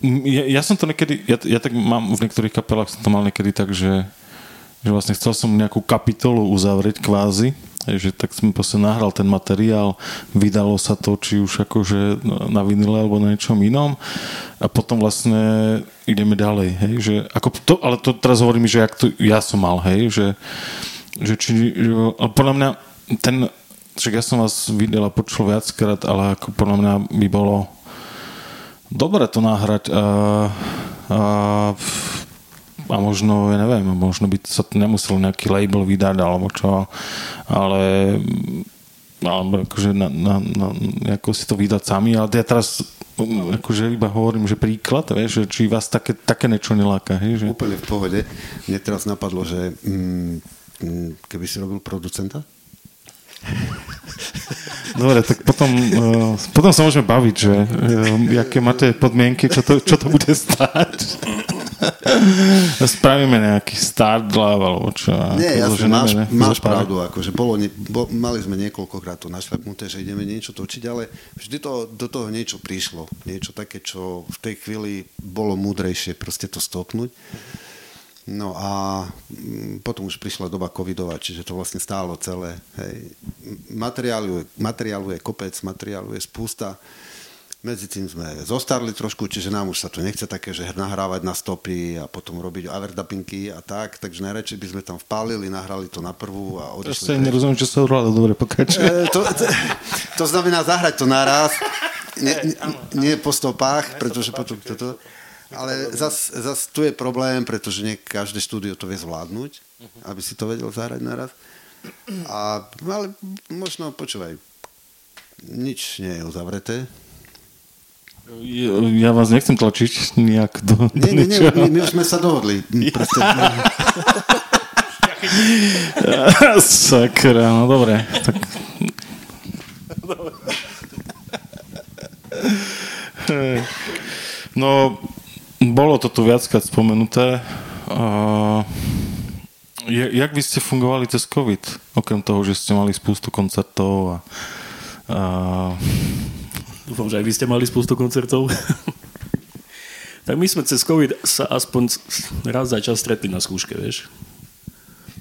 Ja, ja som to niekedy... Ja, ja tak mám v niektorých kapelách som to mal niekedy tak, že, že vlastne chcel som nejakú kapitolu uzavrieť kvázi, že tak som proste nahral ten materiál, vydalo sa to, či už akože na vinile alebo na niečom inom a potom vlastne ideme ďalej, hej, že ako to, ale to teraz hovorím, že jak to ja som mal, hej, že, že či, že, ale podľa mňa ten, však ja som vás videl a počul viackrát, ale ako podľa mňa by bolo dobre to nahrať a, a, a možno, ja neviem, možno by sa to nemusel nejaký label vydať alebo čo, ale alebo akože na, na, na, ako si to vydať sami, ale ja teraz akože iba hovorím, že príklad, vieš, že či vás také, také niečo neláka, hej, že...
Úplne v pohode. Mne teraz napadlo, že mm, mm, keby si robil producenta,
Dobre, tak potom, uh, potom sa môžeme baviť, že uh, aké máte podmienky, čo to, čo to bude stáť. Spravíme nejaký start lab, alebo čo.
Nie, jasne, máš,
ne?
máš pravdu, akože bolo, ne, bo, mali sme niekoľkokrát to našľapnuté, že ideme niečo točiť, ale vždy to, do toho niečo prišlo, niečo také, čo v tej chvíli bolo múdrejšie proste to stopnúť. No a mm, potom už prišla doba covidová, čiže to vlastne stálo celé. Hej. Materiálu, je- materiálu je kopec, materiálu je spústa. Medzi tým sme zostarli trošku, čiže nám už sa to nechce také, že nahrávať na stopy a potom robiť overdubingy a tak, takže najradšej by sme tam vpálili, nahrali to na prvú a odišli.
sa nerozumiem, čo sa ale dobre, pokračuj.
E, to, to, to znamená zahrať to naraz. nie, nie po stopách, pretože potom toto... Ale zas, zas tu je problém, pretože nie každé štúdio to vie zvládnuť, aby si to vedel zahrať naraz. A, ale možno, počúvaj, nič nie je uzavreté.
Ja vás nechcem tlačiť nejak do, do
Nie, nie, nie, my, my už sme sa dohodli. Proste,
Sakra, no dobre. Tak... No, bolo to tu viackrát spomenuté. Uh, jak vy ste fungovali cez COVID? Okrem toho, že ste mali spústu koncertov a... Uh...
Dúfam, že aj vy ste mali spústu koncertov. tak my sme cez COVID sa aspoň raz za čas stretli na skúške, vieš.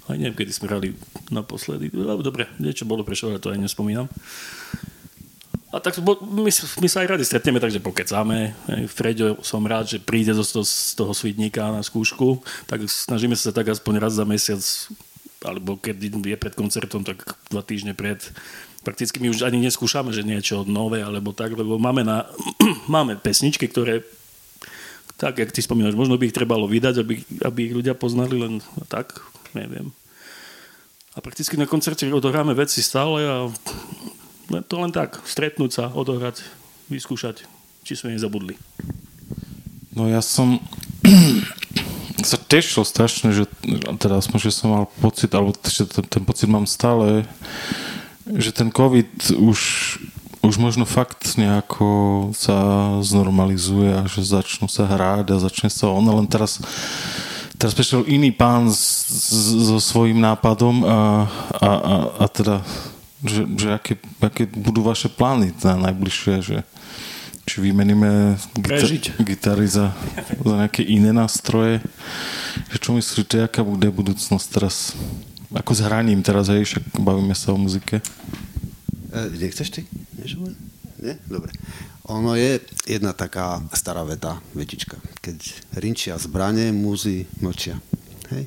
Aj neviem, kedy sme hrali naposledy. No, dobre, niečo bolo prešlo, ale to aj nespomínam. A tak my, my sa aj radi stretneme, takže pokecáme. Freďo, som rád, že príde z toho, z toho svitníka na skúšku, tak snažíme sa tak aspoň raz za mesiac, alebo keď je pred koncertom, tak dva týždne pred. Prakticky my už ani neskúšame, že niečo nové, alebo tak, lebo máme, na, máme pesničky, ktoré tak, jak ty spomínaš, možno by ich trebalo vydať, aby, aby ich ľudia poznali, len tak, neviem. A prakticky na koncerte odohráme veci stále a to len tak, stretnúť sa, odohrať, vyskúšať, či sme nezabudli.
No ja som sa tešil strašne, že teda aspoň, že som mal pocit, alebo že ten, ten pocit mám stále, že ten COVID už, už možno fakt nejako sa znormalizuje a že začnú sa hrať a začne sa ono, len teraz teraz prišiel iný pán so svojím nápadom a, a, a, a teda že, že aké, aké budú vaše plány na najbližšie, že či vymeníme
gita-
gitary za, za nejaké iné nástroje. Že čo myslíte, aká bude budúcnosť teraz? Ako s hraním teraz, hej, však bavíme sa o muzike.
E, nechceš ty? Nie? Dobre. Ono je jedna taká stará veta, vetička. Keď rinčia zbranie, múzy mlčia. Hej?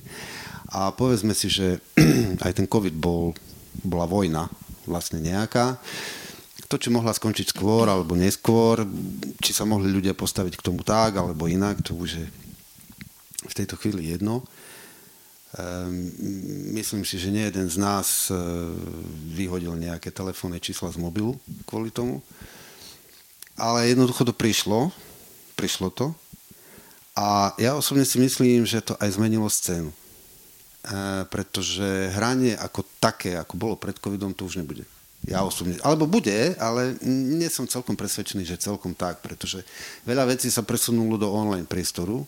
A povedzme si, že aj ten COVID bol, bola vojna vlastne nejaká. To, či mohla skončiť skôr alebo neskôr, či sa mohli ľudia postaviť k tomu tak alebo inak, to už je v tejto chvíli jedno. Um, myslím si, že nie jeden z nás uh, vyhodil nejaké telefónne čísla z mobilu kvôli tomu. Ale jednoducho to prišlo. Prišlo to. A ja osobne si myslím, že to aj zmenilo scénu pretože hranie ako také, ako bolo pred covidom, to už nebude. Ja osobne. Alebo bude, ale nie som celkom presvedčený, že celkom tak, pretože veľa vecí sa presunulo do online priestoru.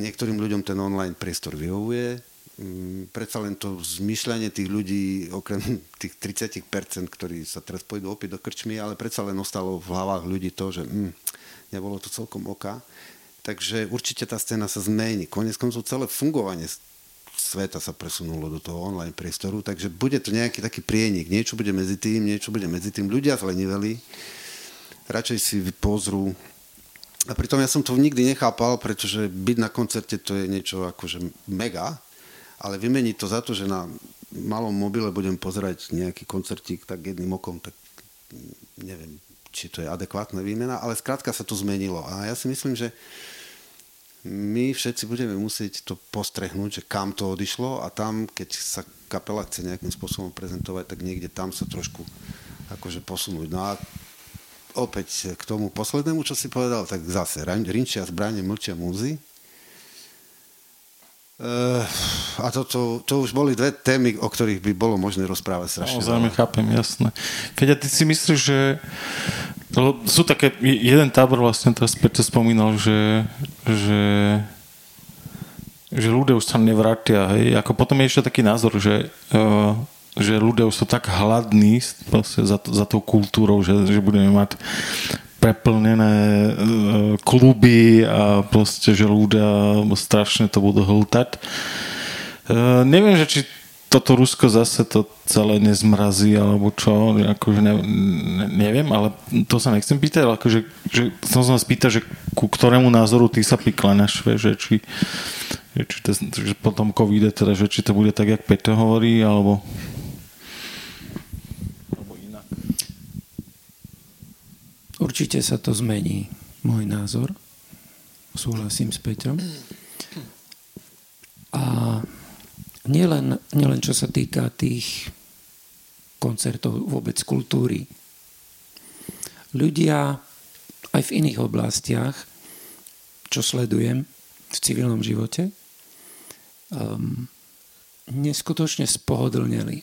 Niektorým ľuďom ten online priestor vyhovuje. Mm, predsa len to zmyšľanie tých ľudí, okrem tých 30%, ktorí sa teraz pôjdu opäť do krčmy, ale predsa len ostalo v hlavách ľudí to, že mm, nebolo to celkom oka. Takže určite tá scéna sa zmení. Konec koncov celé fungovanie sveta sa presunulo do toho online priestoru, takže bude to nejaký taký prienik. Niečo bude medzi tým, niečo bude medzi tým. Ľudia zleniveli, radšej si pozrú. A pritom ja som to nikdy nechápal, pretože byť na koncerte to je niečo akože mega, ale vymeniť to za to, že na malom mobile budem pozerať nejaký koncertík tak jedným okom, tak neviem, či to je adekvátna výmena, ale skrátka sa to zmenilo. A ja si myslím, že my všetci budeme musieť to postrehnúť, že kam to odišlo a tam, keď sa kapela chce nejakým spôsobom prezentovať, tak niekde tam sa trošku akože posunúť. No a opäť k tomu poslednému, čo si povedal, tak zase rinčia zbranie, mlčia múzy. Uh, a to, to, to už boli dve témy, o ktorých by bolo možné rozprávať strašne.
Samozrejme, chápem, jasné. Keď ty si myslíš, že lebo sú také, jeden tábor vlastne teraz Peter spomínal, že, že že ľudia už sa nevrátia, hej. Ako potom je ešte taký názor, že, uh, že ľudia už sú tak hladní za, za tou kultúrou, že, že budeme mať preplnené uh, kluby a proste, že ľudia strašne to budú hltať. Uh, neviem, že či toto Rusko zase to celé nezmrazí, alebo čo, akože ne, ne, neviem, ale to sa nechcem pýtať, ale akože, že som sa vás pýtať, že ku ktorému názoru ty sa prikláňaš, že či, či to, že potom covid teda, že či to bude tak, jak Peťo hovorí, alebo
určite sa to zmení, môj názor. Súhlasím s Peťom. A nielen, nielen čo sa týka tých koncertov, vôbec kultúry. Ľudia aj v iných oblastiach, čo sledujem v civilnom živote, um, neskutočne spohodlneli.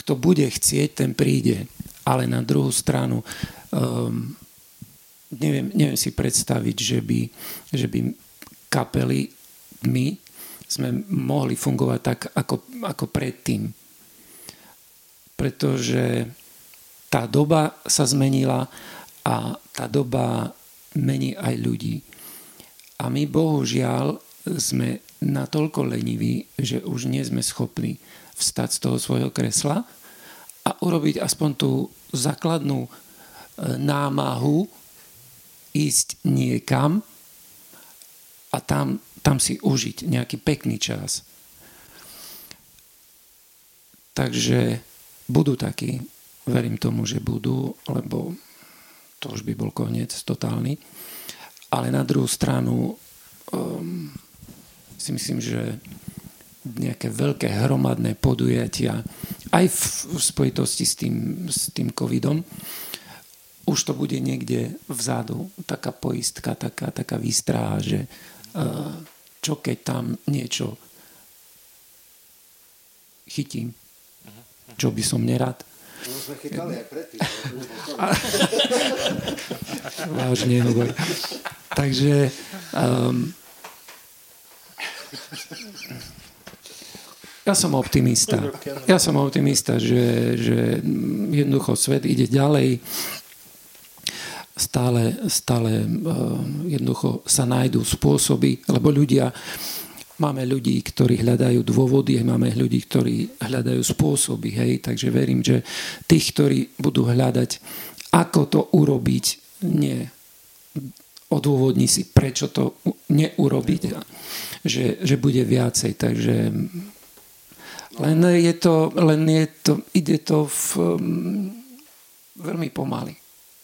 Kto bude chcieť, ten príde. Ale na druhú stranu um, neviem, neviem si predstaviť, že by, že by kapely my sme mohli fungovať tak, ako, ako predtým. Pretože tá doba sa zmenila a tá doba mení aj ľudí. A my bohužiaľ sme natoľko leniví, že už nie sme schopní vstať z toho svojho kresla a urobiť aspoň tú základnú e, námahu ísť niekam a tam, tam si užiť nejaký pekný čas. Takže budú takí, verím tomu, že budú, lebo to už by bol koniec totálny. Ale na druhú stranu um, si myslím, že nejaké veľké hromadné podujatia aj v, v spojitosti s tým, s tým covidom už to bude niekde vzadu, taká poistka, taká, taká výstraha, že čo keď tam niečo chytím, čo by som nerad.
No sme chytali aj predtým.
Vážne hovor. Takže um, ja som optimista. Ja som optimista, že, že jednoducho svet ide ďalej. Stále, stále jednoducho sa nájdú spôsoby, lebo ľudia, máme ľudí, ktorí hľadajú dôvody, máme ľudí, ktorí hľadajú spôsoby, hej, takže verím, že tých, ktorí budú hľadať, ako to urobiť, nie odôvodní si, prečo to neurobiť že, že bude viacej. Takže len je to, len je to, ide to v, um, veľmi pomaly.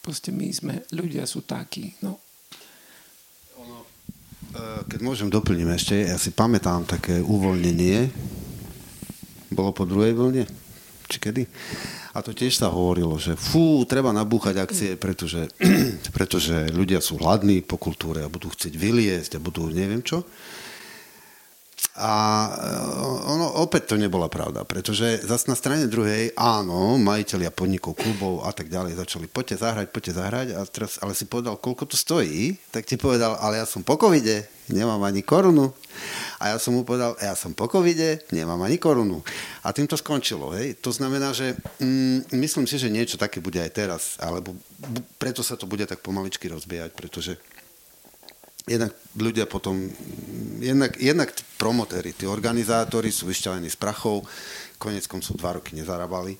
Proste my sme, ľudia sú takí. No.
E, keď môžem doplniť ešte, ja si pamätám také uvoľnenie, bolo po druhej vlne, či kedy? A to tiež sa hovorilo, že fú, treba nabúchať akcie, pretože, pretože ľudia sú hladní po kultúre a budú chcieť vyliesť a budú neviem čo. A eh, ono opäť to nebola pravda, pretože zase na strane druhej, áno, majiteľia podnikov, klubov a tak ďalej začali poďte zahrať, poďte zahrať, a teraz, ale si povedal, koľko to stojí, tak ti povedal, ale ja som po covide, nemám ani korunu. A ja som mu povedal, ja som po covide, nemám ani korunu. A tým to skončilo. Hej. To znamená, že mm, myslím si, že niečo také bude aj teraz, alebo preto sa to bude tak pomaličky rozbiehať, pretože jednak ľudia potom, jednak, jednak promotéri, tí organizátori sú vyšťavení z prachov, konec koncov dva roky nezarábali.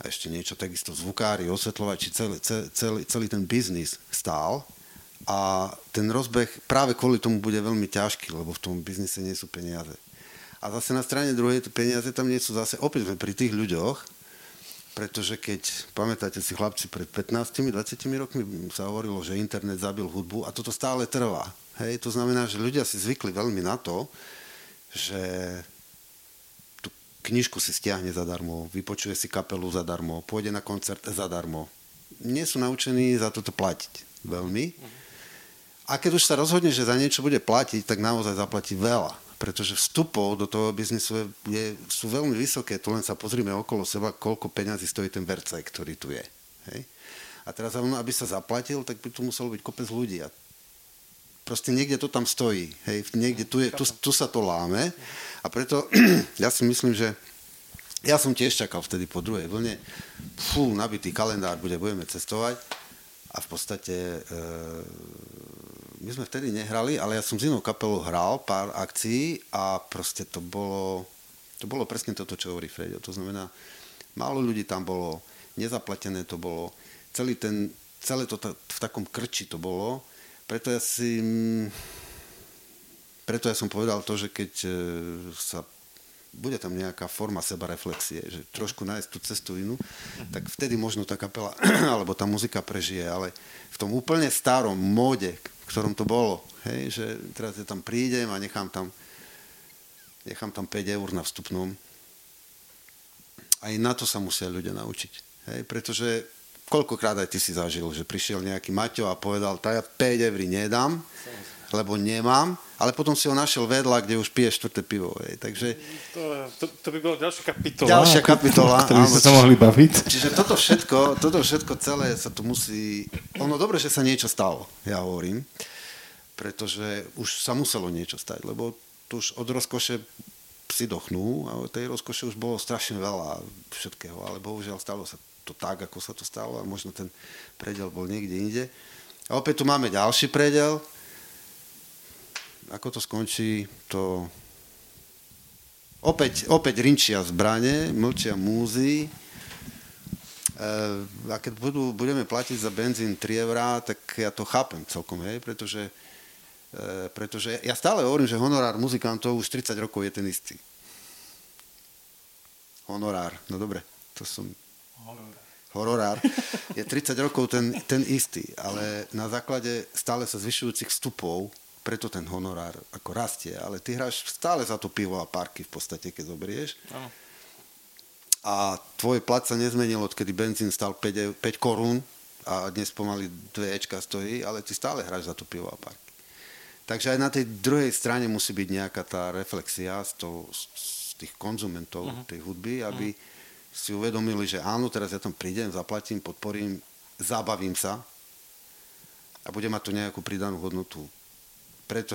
A ešte niečo, takisto zvukári, osvetľovači, celý, celý, celý ten biznis stál. A ten rozbeh práve kvôli tomu bude veľmi ťažký, lebo v tom biznise nie sú peniaze. A zase na strane druhej peniaze tam nie sú zase, opäť pri tých ľuďoch, pretože keď, pamätáte si chlapci, pred 15-20 rokmi sa hovorilo, že internet zabil hudbu a toto stále trvá. Hej, to znamená, že ľudia si zvykli veľmi na to, že tú knižku si stiahne zadarmo, vypočuje si kapelu zadarmo, pôjde na koncert zadarmo. Nie sú naučení za toto platiť veľmi. A keď už sa rozhodne, že za niečo bude platiť, tak naozaj zaplatí veľa pretože vstupov do toho biznisu je, je, sú veľmi vysoké. Tu len sa pozrime okolo seba, koľko peňazí stojí ten vercaj, ktorý tu je. Hej? A teraz, aby sa zaplatil, tak by tu muselo byť kopec ľudí. A proste niekde to tam stojí. Hej? Niekde tu, je, tu, tu sa to láme. A preto ja si myslím, že ja som tiež čakal vtedy po druhej vlne, fú, nabitý kalendár, bude, budeme cestovať. A v podstate e, my sme vtedy nehrali, ale ja som s inou kapelou hral pár akcií a proste to bolo, to bolo presne toto, čo hovorí Fredio. To znamená, málo ľudí tam bolo, nezaplatené to bolo, celý ten, celé to ta, v takom krči to bolo, preto ja si preto ja som povedal to, že keď e, sa bude tam nejaká forma sebareflexie, že trošku nájsť tú cestu inú, tak vtedy možno tá kapela alebo tá muzika prežije, ale v tom úplne starom móde, v ktorom to bolo, hej, že teraz ja tam prídem a nechám tam nechám tam 5 eur na vstupnom. Aj na to sa musia ľudia naučiť. Hej, pretože koľkokrát aj ty si zažil, že prišiel nejaký Maťo a povedal, tá ja 5 eur nedám, lebo nemám, ale potom si ho našiel vedľa, kde už pije štvrté pivo. Hej. Takže...
To, to, to by bola ďalšia kapitola.
Ďalšia kapitola.
To by ste sa mohli baviť.
Čiže toto všetko, toto všetko celé sa tu musí... Ono dobre, že sa niečo stalo, ja hovorím, pretože už sa muselo niečo stať, lebo tu už od rozkoše psi dochnú a tej rozkoše už bolo strašne veľa všetkého, ale bohužiaľ stalo sa to tak, ako sa to stalo a možno ten predel bol niekde inde. A opäť tu máme ďalší predel, ako to skončí, to opäť, opäť rinčia zbranie, mlčia múzy. E, a keď budú, budeme platiť za benzín 3 eurá, tak ja to chápem celkom, hej, pretože, e, pretože ja stále hovorím, že honorár muzikantov už 30 rokov je ten istý. Honorár, no dobre, to som... Hororár. Je 30 rokov ten, ten istý, ale na základe stále sa zvyšujúcich vstupov preto ten honorár ako rastie, ale ty hráš stále za to pivo a parky v podstate, keď zoberieš. Ano. A tvoj plat sa nezmenil, odkedy benzín stal 5, 5 korún a dnes pomaly 2 Ečka stojí, ale ty stále hráš za to pivo a parky. Takže aj na tej druhej strane musí byť nejaká tá reflexia z, toho, z tých konzumentov uh-huh. tej hudby, aby uh-huh. si uvedomili, že áno, teraz ja tam prídem, zaplatím, podporím, zabavím sa a bude mať to nejakú pridanú hodnotu preto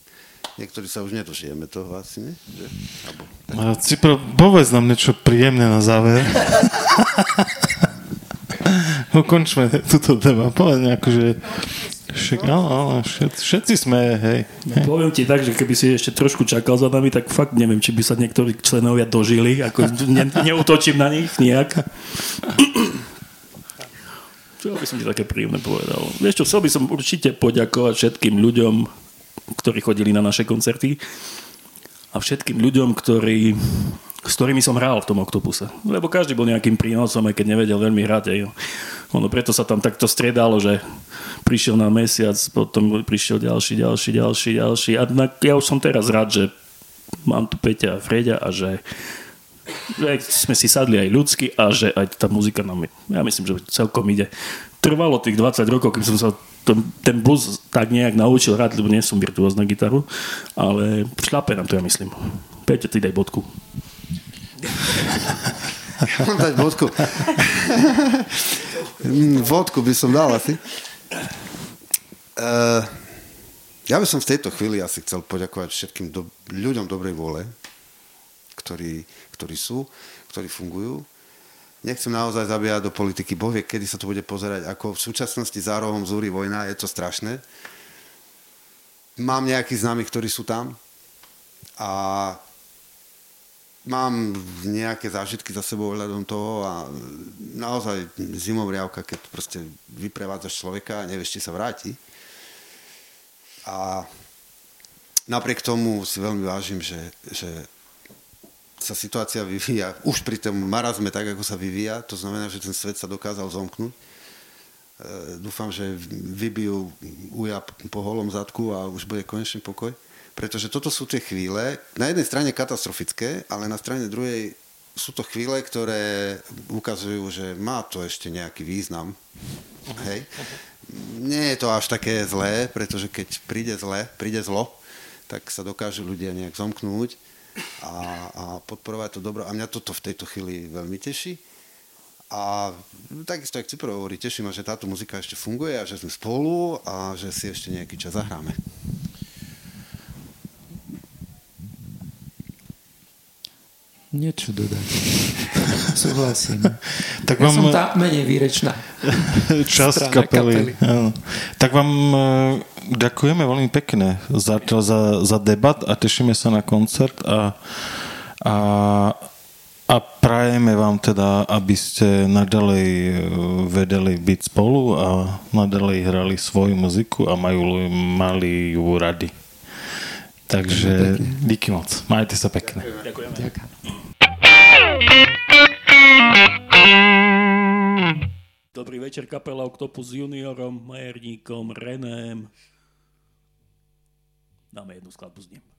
niektorí sa už nedožijeme toho asi, nie? Že, alebo,
Cipro, povedz nám niečo príjemné na záver. Ukončme túto téma. Povedz nejako, že však, no, no, všetci, všetci sme, hej.
hej. Poviem ti tak, že keby si ešte trošku čakal za nami, tak fakt neviem, či by sa niektorí členovia dožili. Ako ne, neutočím na nich nejak. Čo by som ti také príjemné povedal? Vieš čo, chcel by som určite poďakovať všetkým ľuďom, ktorí chodili na naše koncerty a všetkým ľuďom, ktorí, s ktorými som hral v tom Oktopuse. Lebo každý bol nejakým prínosom, aj keď nevedel veľmi hrať. Aj. Ono preto sa tam takto striedalo, že prišiel na mesiac, potom prišiel ďalší, ďalší, ďalší, ďalší. A ja už som teraz rád, že mám tu Peťa a Freďa a že že sme si sadli aj ľudsky a že aj tá muzika nám, ja myslím, že celkom ide. Trvalo tých 20 rokov, kým som sa ten, ten blues tak nejak naučil hrať, lebo nie som virtuóz na gitaru, ale šlape nám to, ja myslím. Peťo, ty daj bodku.
dať bodku. Vodku by som dal asi. Uh, ja by som v tejto chvíli asi chcel poďakovať všetkým do, ľuďom dobrej vôle, ktorí, ktorí sú, ktorí fungujú nechcem naozaj zabíjať do politiky. Boh vie, kedy sa to bude pozerať. Ako v súčasnosti za zúri vojna, je to strašné. Mám nejakých známych, ktorí sú tam a mám nejaké zážitky za sebou ohľadom toho a naozaj riavka, keď proste vyprevádzaš človeka a nevieš, či sa vráti. A napriek tomu si veľmi vážim, že, že sa situácia vyvíja už pri tom marazme tak, ako sa vyvíja. To znamená, že ten svet sa dokázal zomknúť. E, dúfam, že vybijú uja po holom zadku a už bude konečný pokoj. Pretože toto sú tie chvíle, na jednej strane katastrofické, ale na strane druhej sú to chvíle, ktoré ukazujú, že má to ešte nejaký význam. Hej. Nie je to až také zlé, pretože keď príde zle, príde zlo, tak sa dokážu ľudia nejak zomknúť a, a podporovať to dobro. A mňa toto v tejto chvíli veľmi teší. A takisto, ak Cipro hovorí, teší ma, že táto muzika ešte funguje a že sme spolu a že si ešte nejaký čas zahráme.
Niečo dodať. Súhlasím.
tak vám... Ja
som tá menej výrečná.
Časť kapely. kapely. Tak vám ďakujeme veľmi pekne za, za, za debat a tešíme sa na koncert a, a, a prajeme vám teda, aby ste nadalej e, vedeli byť spolu a nadalej hrali svoju muziku a majú, mali ju radi. Takže díky moc. Majte sa pekne.
Ďakujem.
Ďakujem.
Dobrý večer, kapela Octopus juniorom, Majerníkom, Renem. Dáme jednu skladbu s ním. No.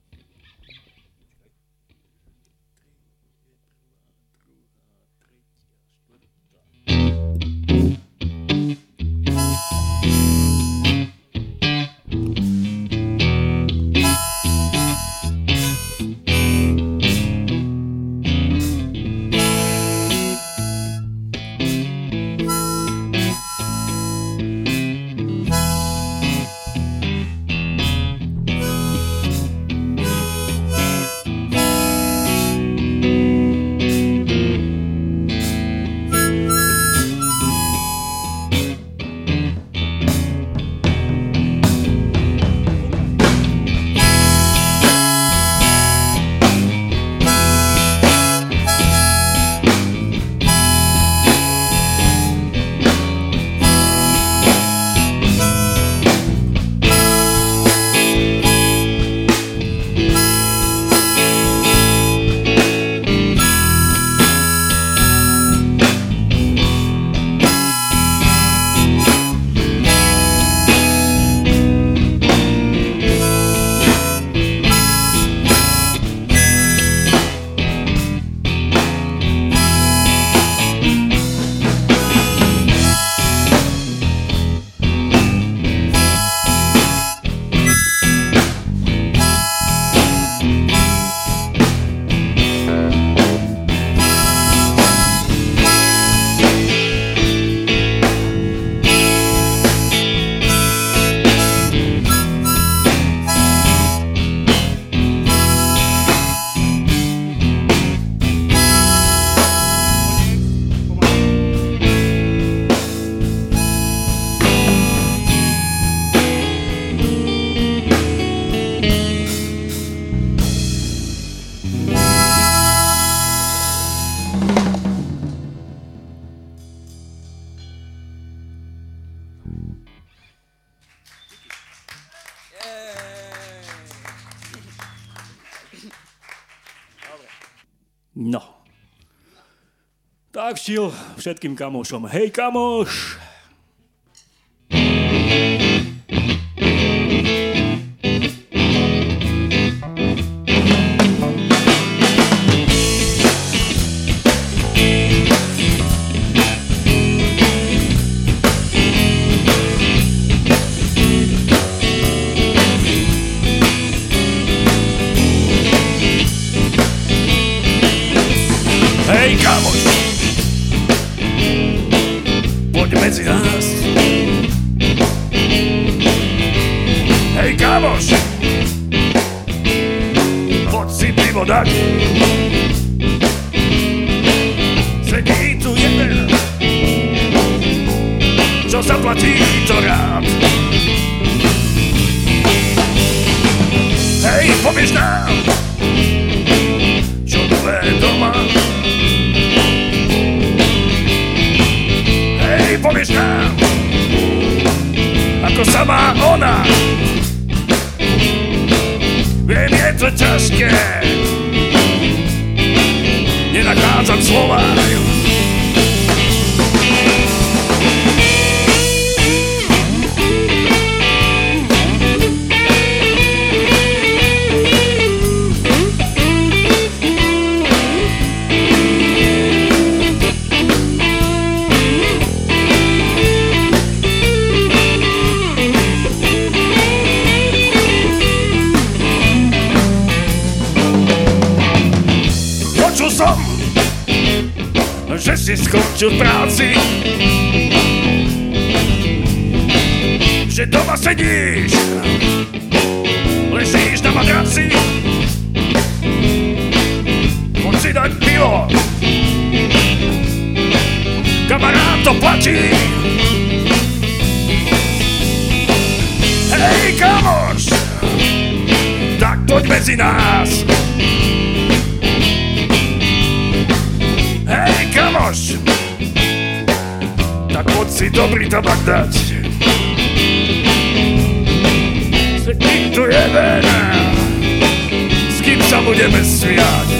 Štiel všetkým kamošom. Hej kamoš! Si skončil práci. Že doma sedíš, ležíš na madraci. Poď si dať pivo, kamarát to platí. Hej, kamoš, tak poď medzi nás. došť Tak poď si dobrý tabak dať.
S kým tu je vena S kým sa budeme
smiať?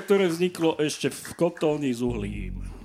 Ktoré vzniklo ešte v kotolni s uhlím.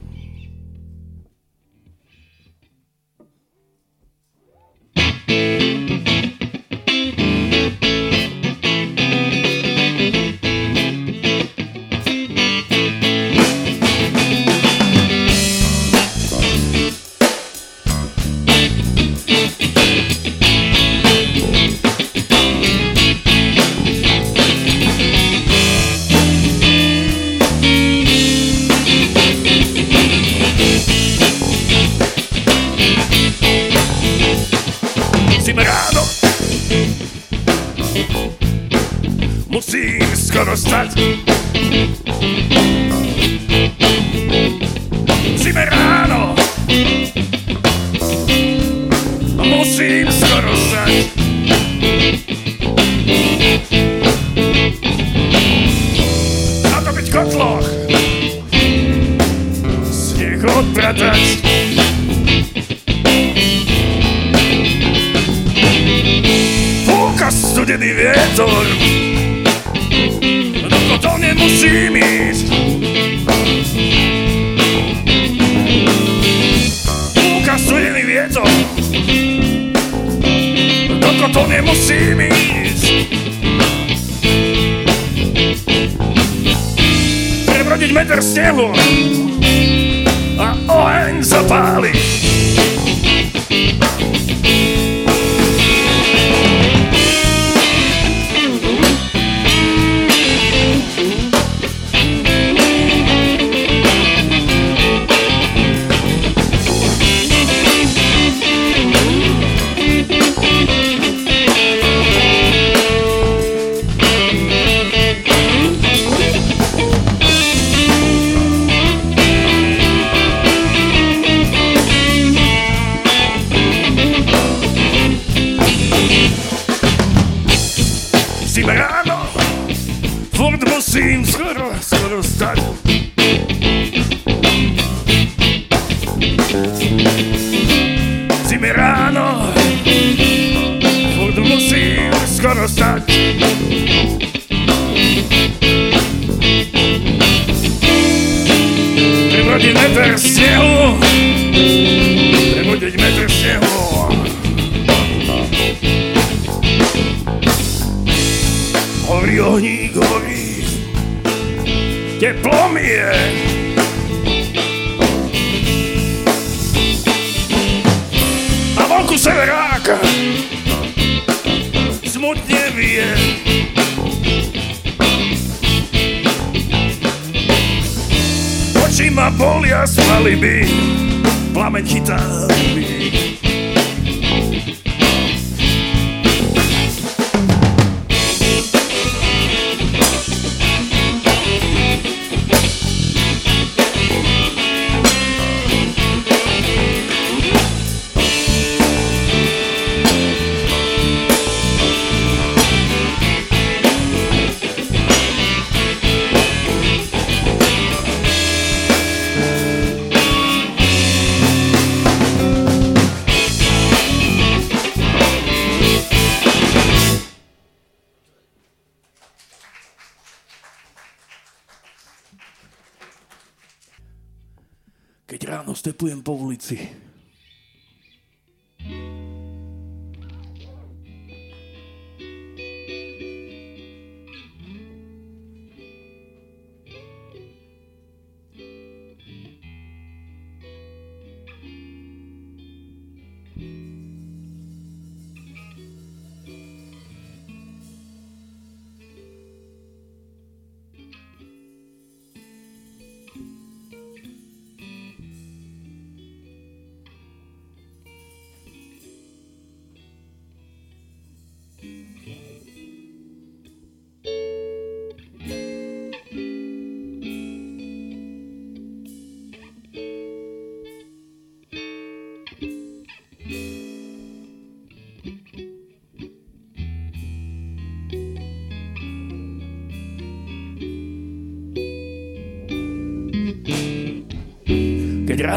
Stepujem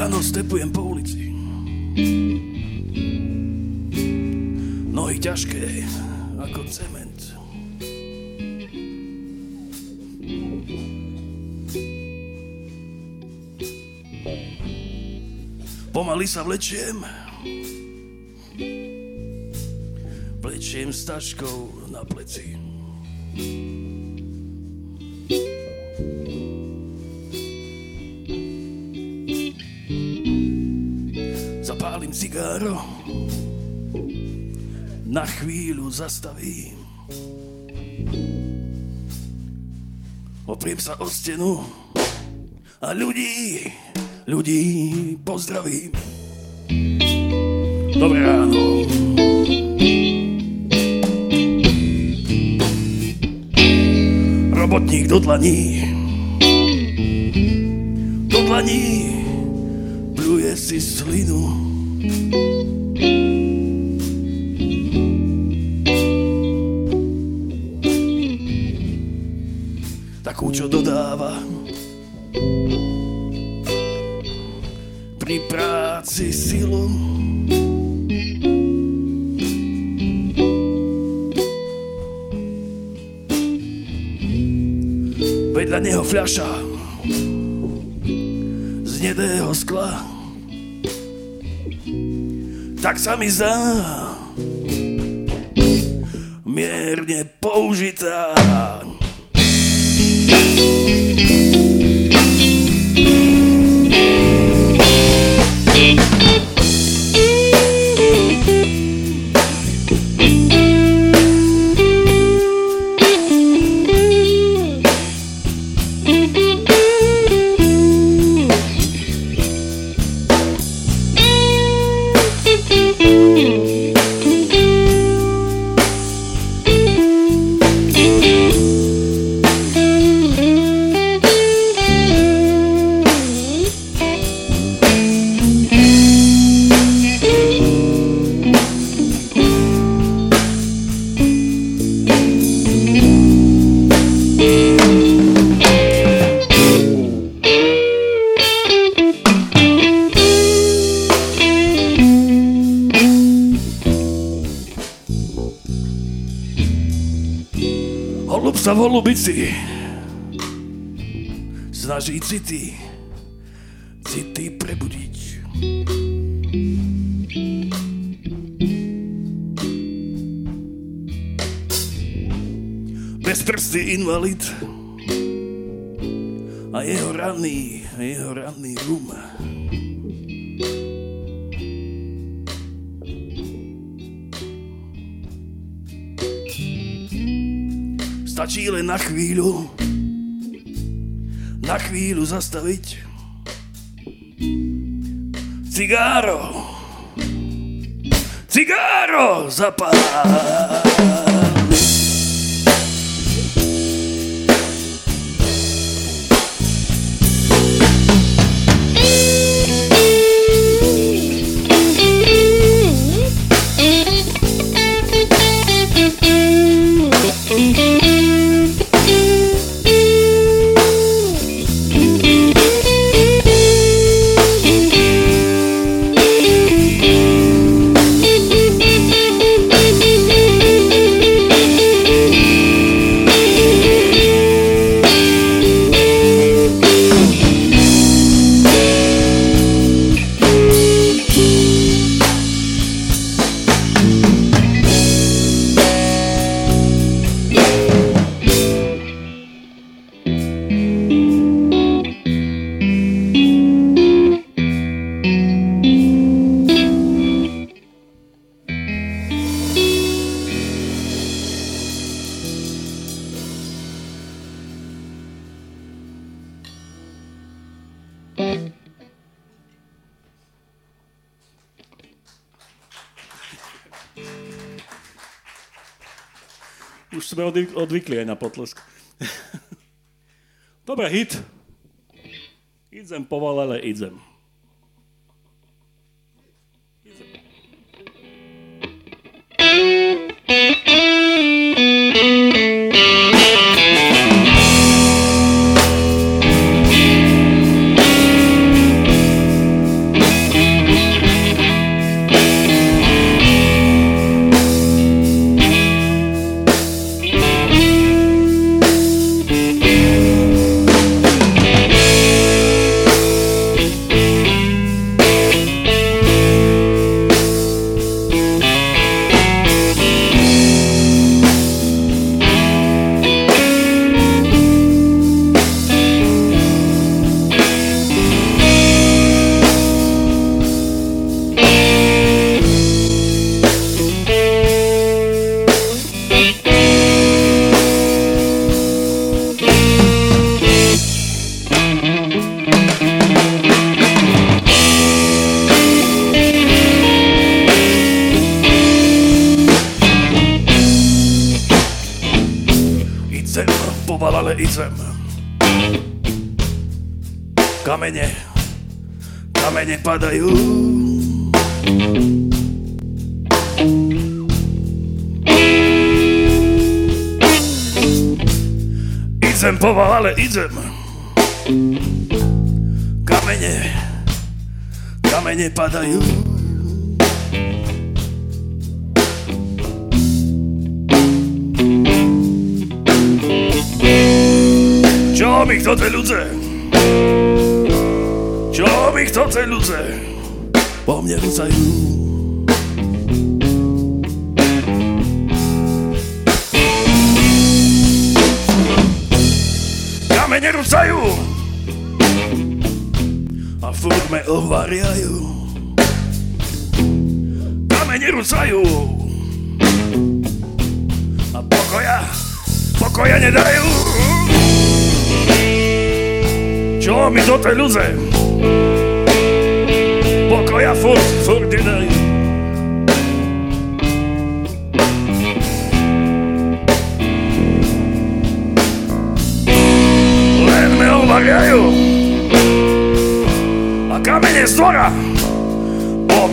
ráno stepujem po ulici. Nohy ťažké ako cement. Pomaly sa vlečiem. Vlečiem s taškou na pleci. Cigáro. Na chvíľu zastavím. Opriem sa o stenu a ľudí, ľudí pozdravím. Dobré ráno. Robotník do dlaní. Takú, čo dodáva pri práci silu. Vedľa neho fľaša z nedého skla. Tak sa mi zdá mierne použitá. Holubici snaží city, city prebudiť. Bezprstý invalid a jeho ranný, jeho ranný chvíľu, na chvíľu zastaviť. Cigáro, cigáro zapáliť. Odvykli aj na potlesk. Dobre, hit. Idem povalele, idem. Idem, kamene padajú. Idem, povalale idem. Kamene, kamene padajú. Čo mi chcete ľudze? Mi chcete ľudze? Po mne rúcajú. Kamene rúcajú. A furt me ovariajú. Kamene rúcajú. A pokoja, pokoja nedajú. Čo mi to te ľudze? Pokoja furt, furt nedajú. Len me ovariajú. A kamene z dvora po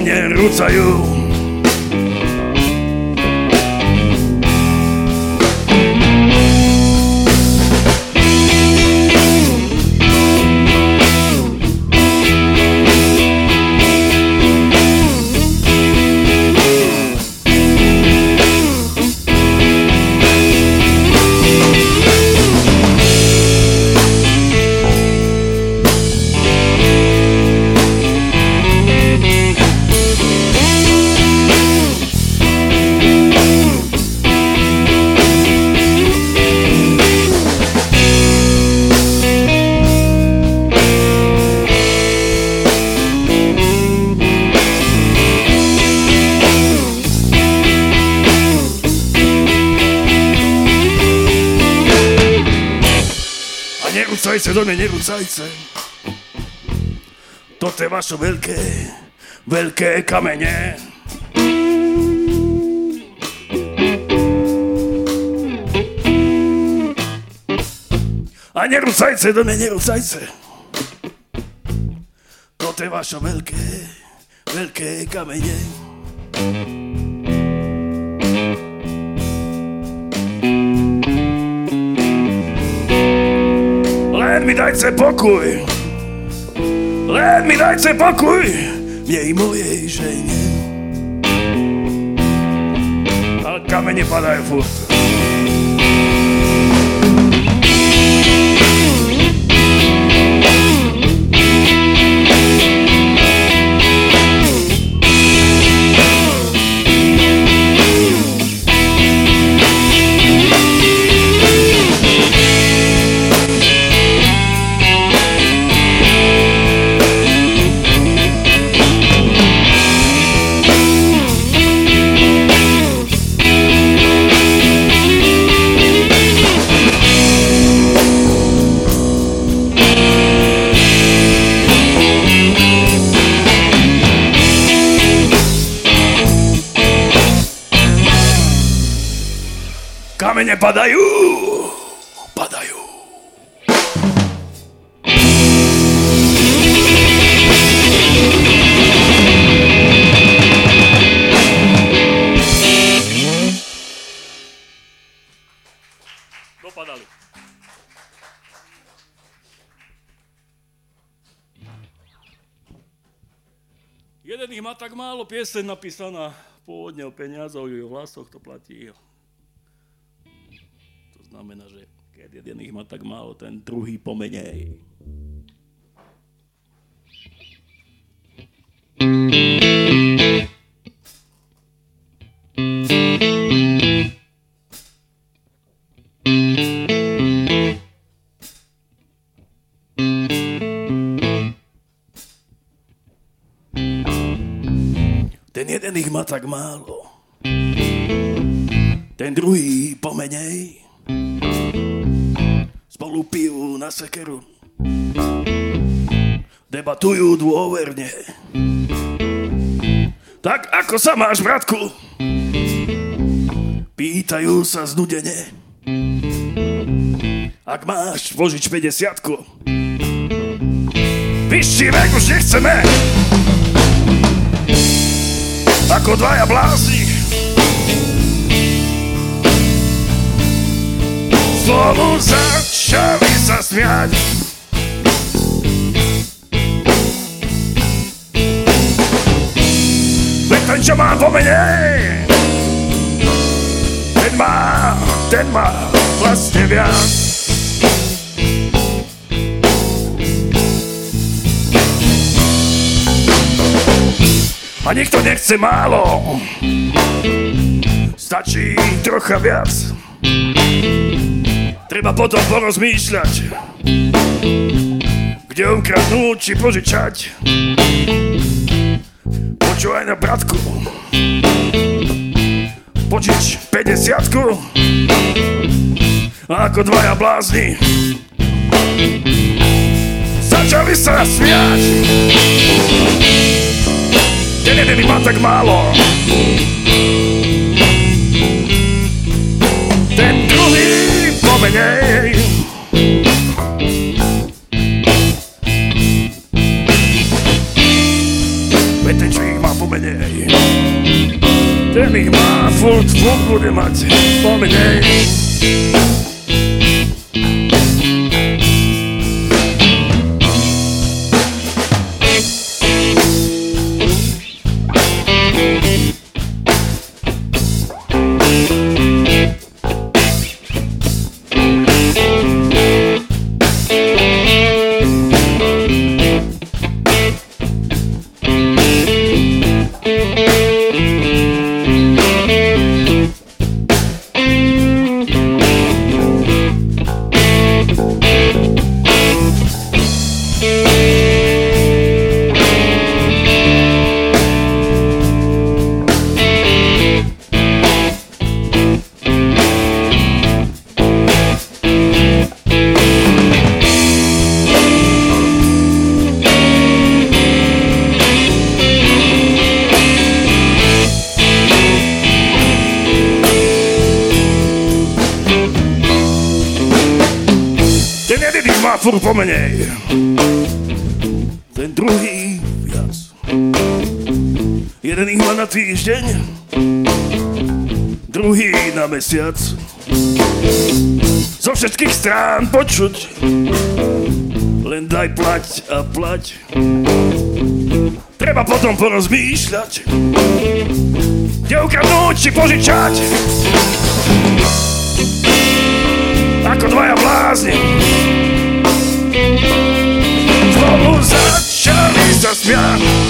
zajce. To teba sú veľké, veľké kamene A nerúcajce do mňa, nerúcajce To teba sú veľké, veľké kamene Dajte pokoj. Len mi dajte pokoj. Mne mojej žene. Ale kamene padajú furt.
Kamene padajú, padajú.
Dopadali. Jeden ich má tak málo pieseň napísaná pôvodne o peniazoch o hlasoch, to platí. Znamená, že keď jeden ich má tak málo, ten druhý pomenej. Ten jeden ich má tak málo. Ten druhý pomenej. Spolu pijú na sekeru. Debatujú dôverne. Tak ako sa máš, bratku? Pýtajú sa znudene. Ak máš vožič 50 Vyšší vek už nechceme ako dvaja blázni. Znovu začali smiať. Veď ten, čo má pomenej, ten má, ten má vlastne viac. A nikto nechce málo Stačí trocha viac Treba potom porozmýšľať. Kde ukradnúť či požičať. Počúvaj na bratku. Požič 50 A ako dvaja blázni. Začali sa smiať. Jeden má tak málo. Ten, čo ich má pomenej. Ten ich má furt, furt bude mať pomenej. Strán počuť, len daj plať a plať. Treba potom porozmýšľať, kde ukradnúť či požičať. Ako dvaja blázni. Znovu začali sa smiať.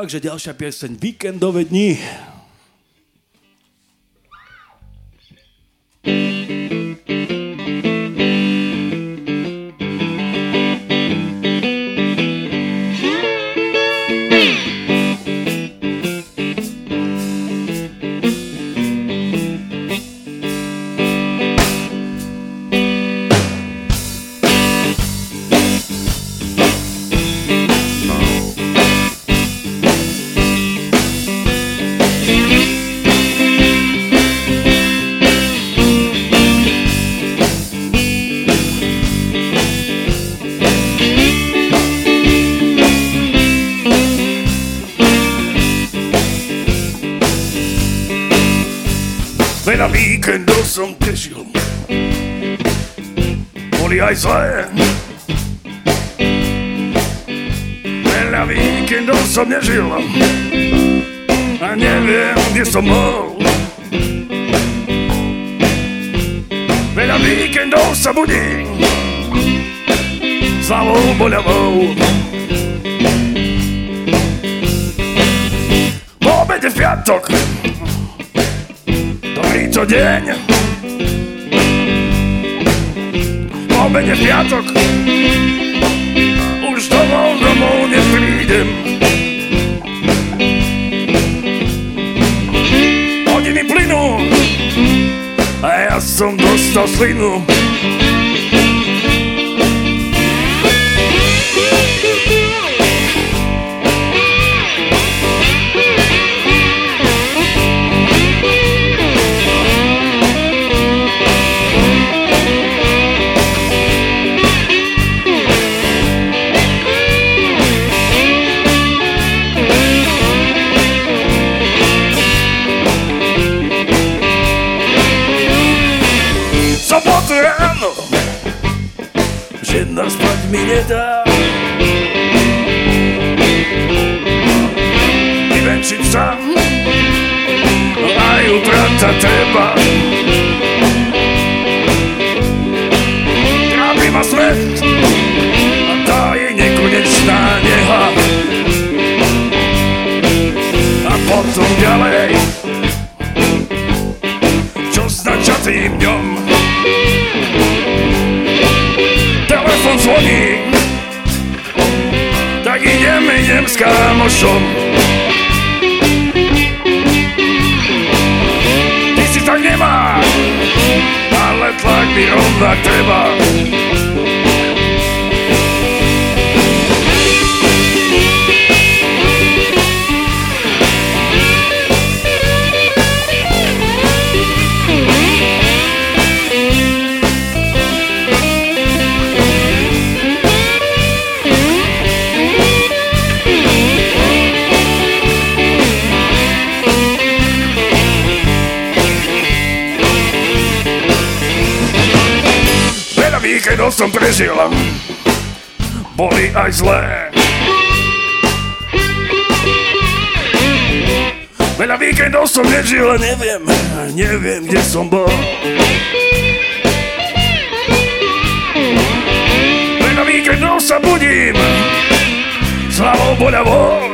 Takže ďalšia pieseň Víkendové dni.
Body! som. Ty si tak nemá Ale tlak mi rovnak treba som prežil. Boli aj zlé. Veľa víkendov som nežil, neviem, neviem, kde som bol. Veľa víkendov sa budím, s hlavou boľavou.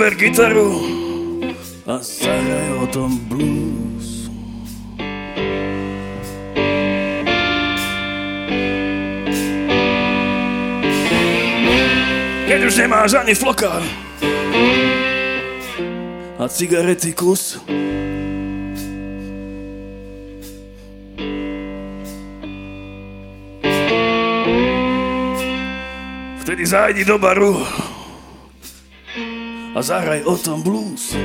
Zober gitaru a zahraj o tom blues. Keď už nemáš ani floka, a cigarety kus. Vtedy zájdi do baru a zahraj o tom blues.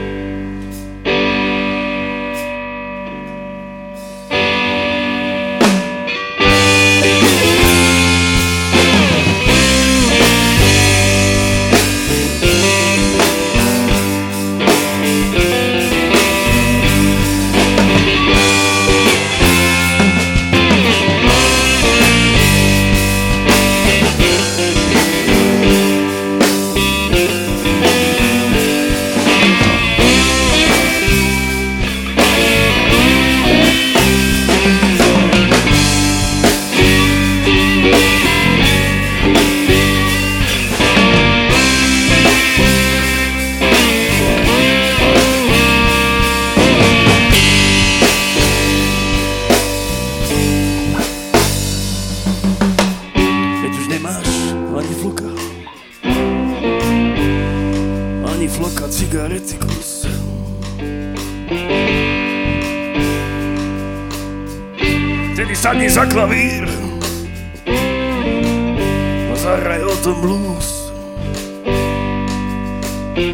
Keď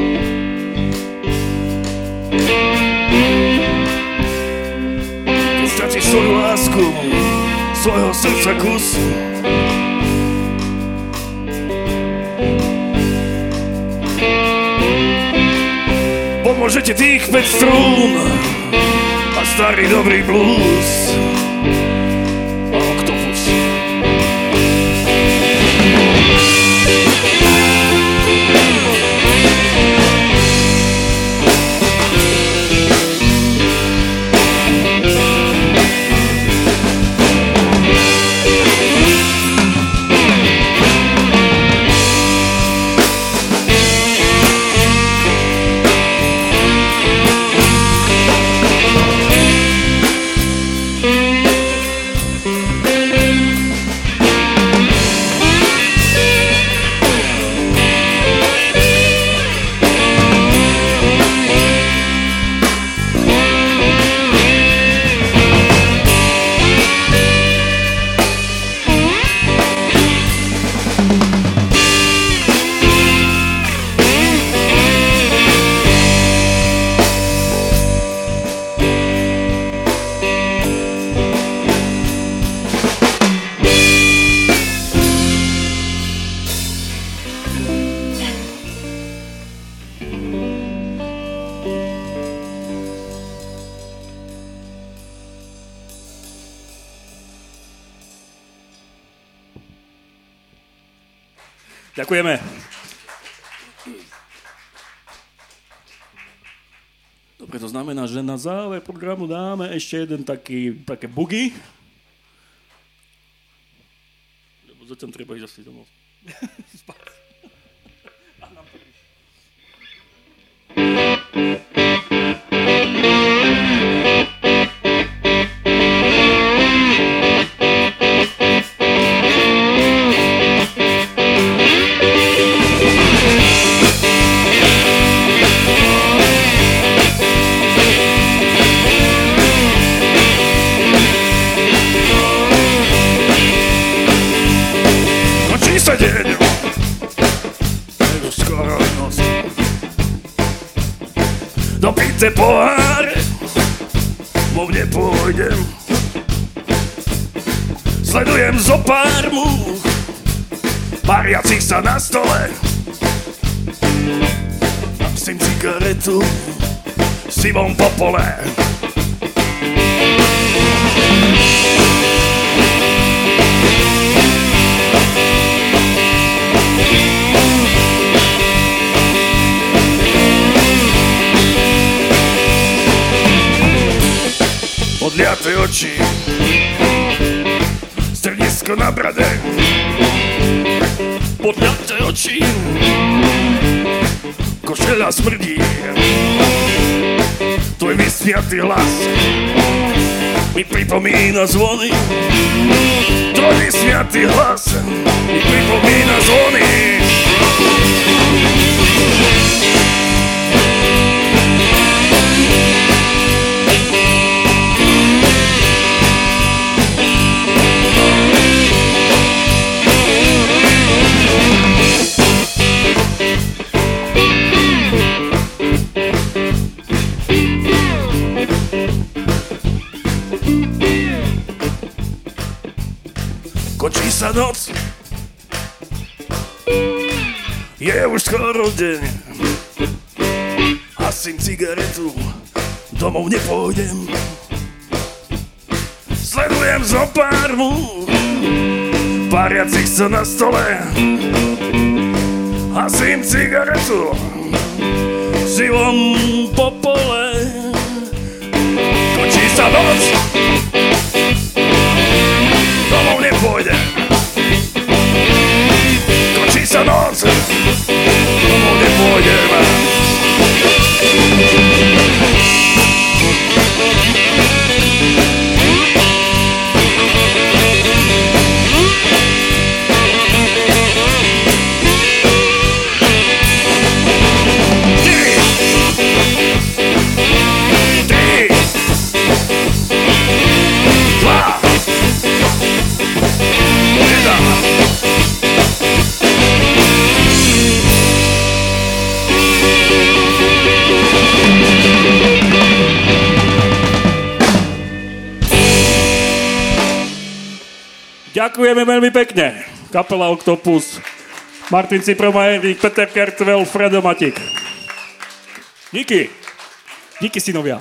stratíš svoju lásku Svojho srdca kus Pomôže ti tých 5 strún a starý dobrý blues.
Programu dáme ešte jeden taký, také bugy. Lebo zatiaľ treba ísť asi domov.
sa na stole. Nosím cigaretu v sivom popole. Odliate oči, strdisko na brade. Oči, košeľa smrdí. Tvoj vysmiatý hlas mi pripomína zvony. Tvoj vysmiatý hlas mi pripomína zvony. Sa noc? Je už skoro deň. Hasím cigaretu Domov nepôjdem. Sledujem zo pár mú Pariacich sa na stole. Hasím cigaretu V sivom popole Kočí sa noc
Ďakujeme veľmi pekne. Kapela Octopus, Martin Cipromajerník, Peter Kertvel, Fredo Matik. Díky. Díky, synovia.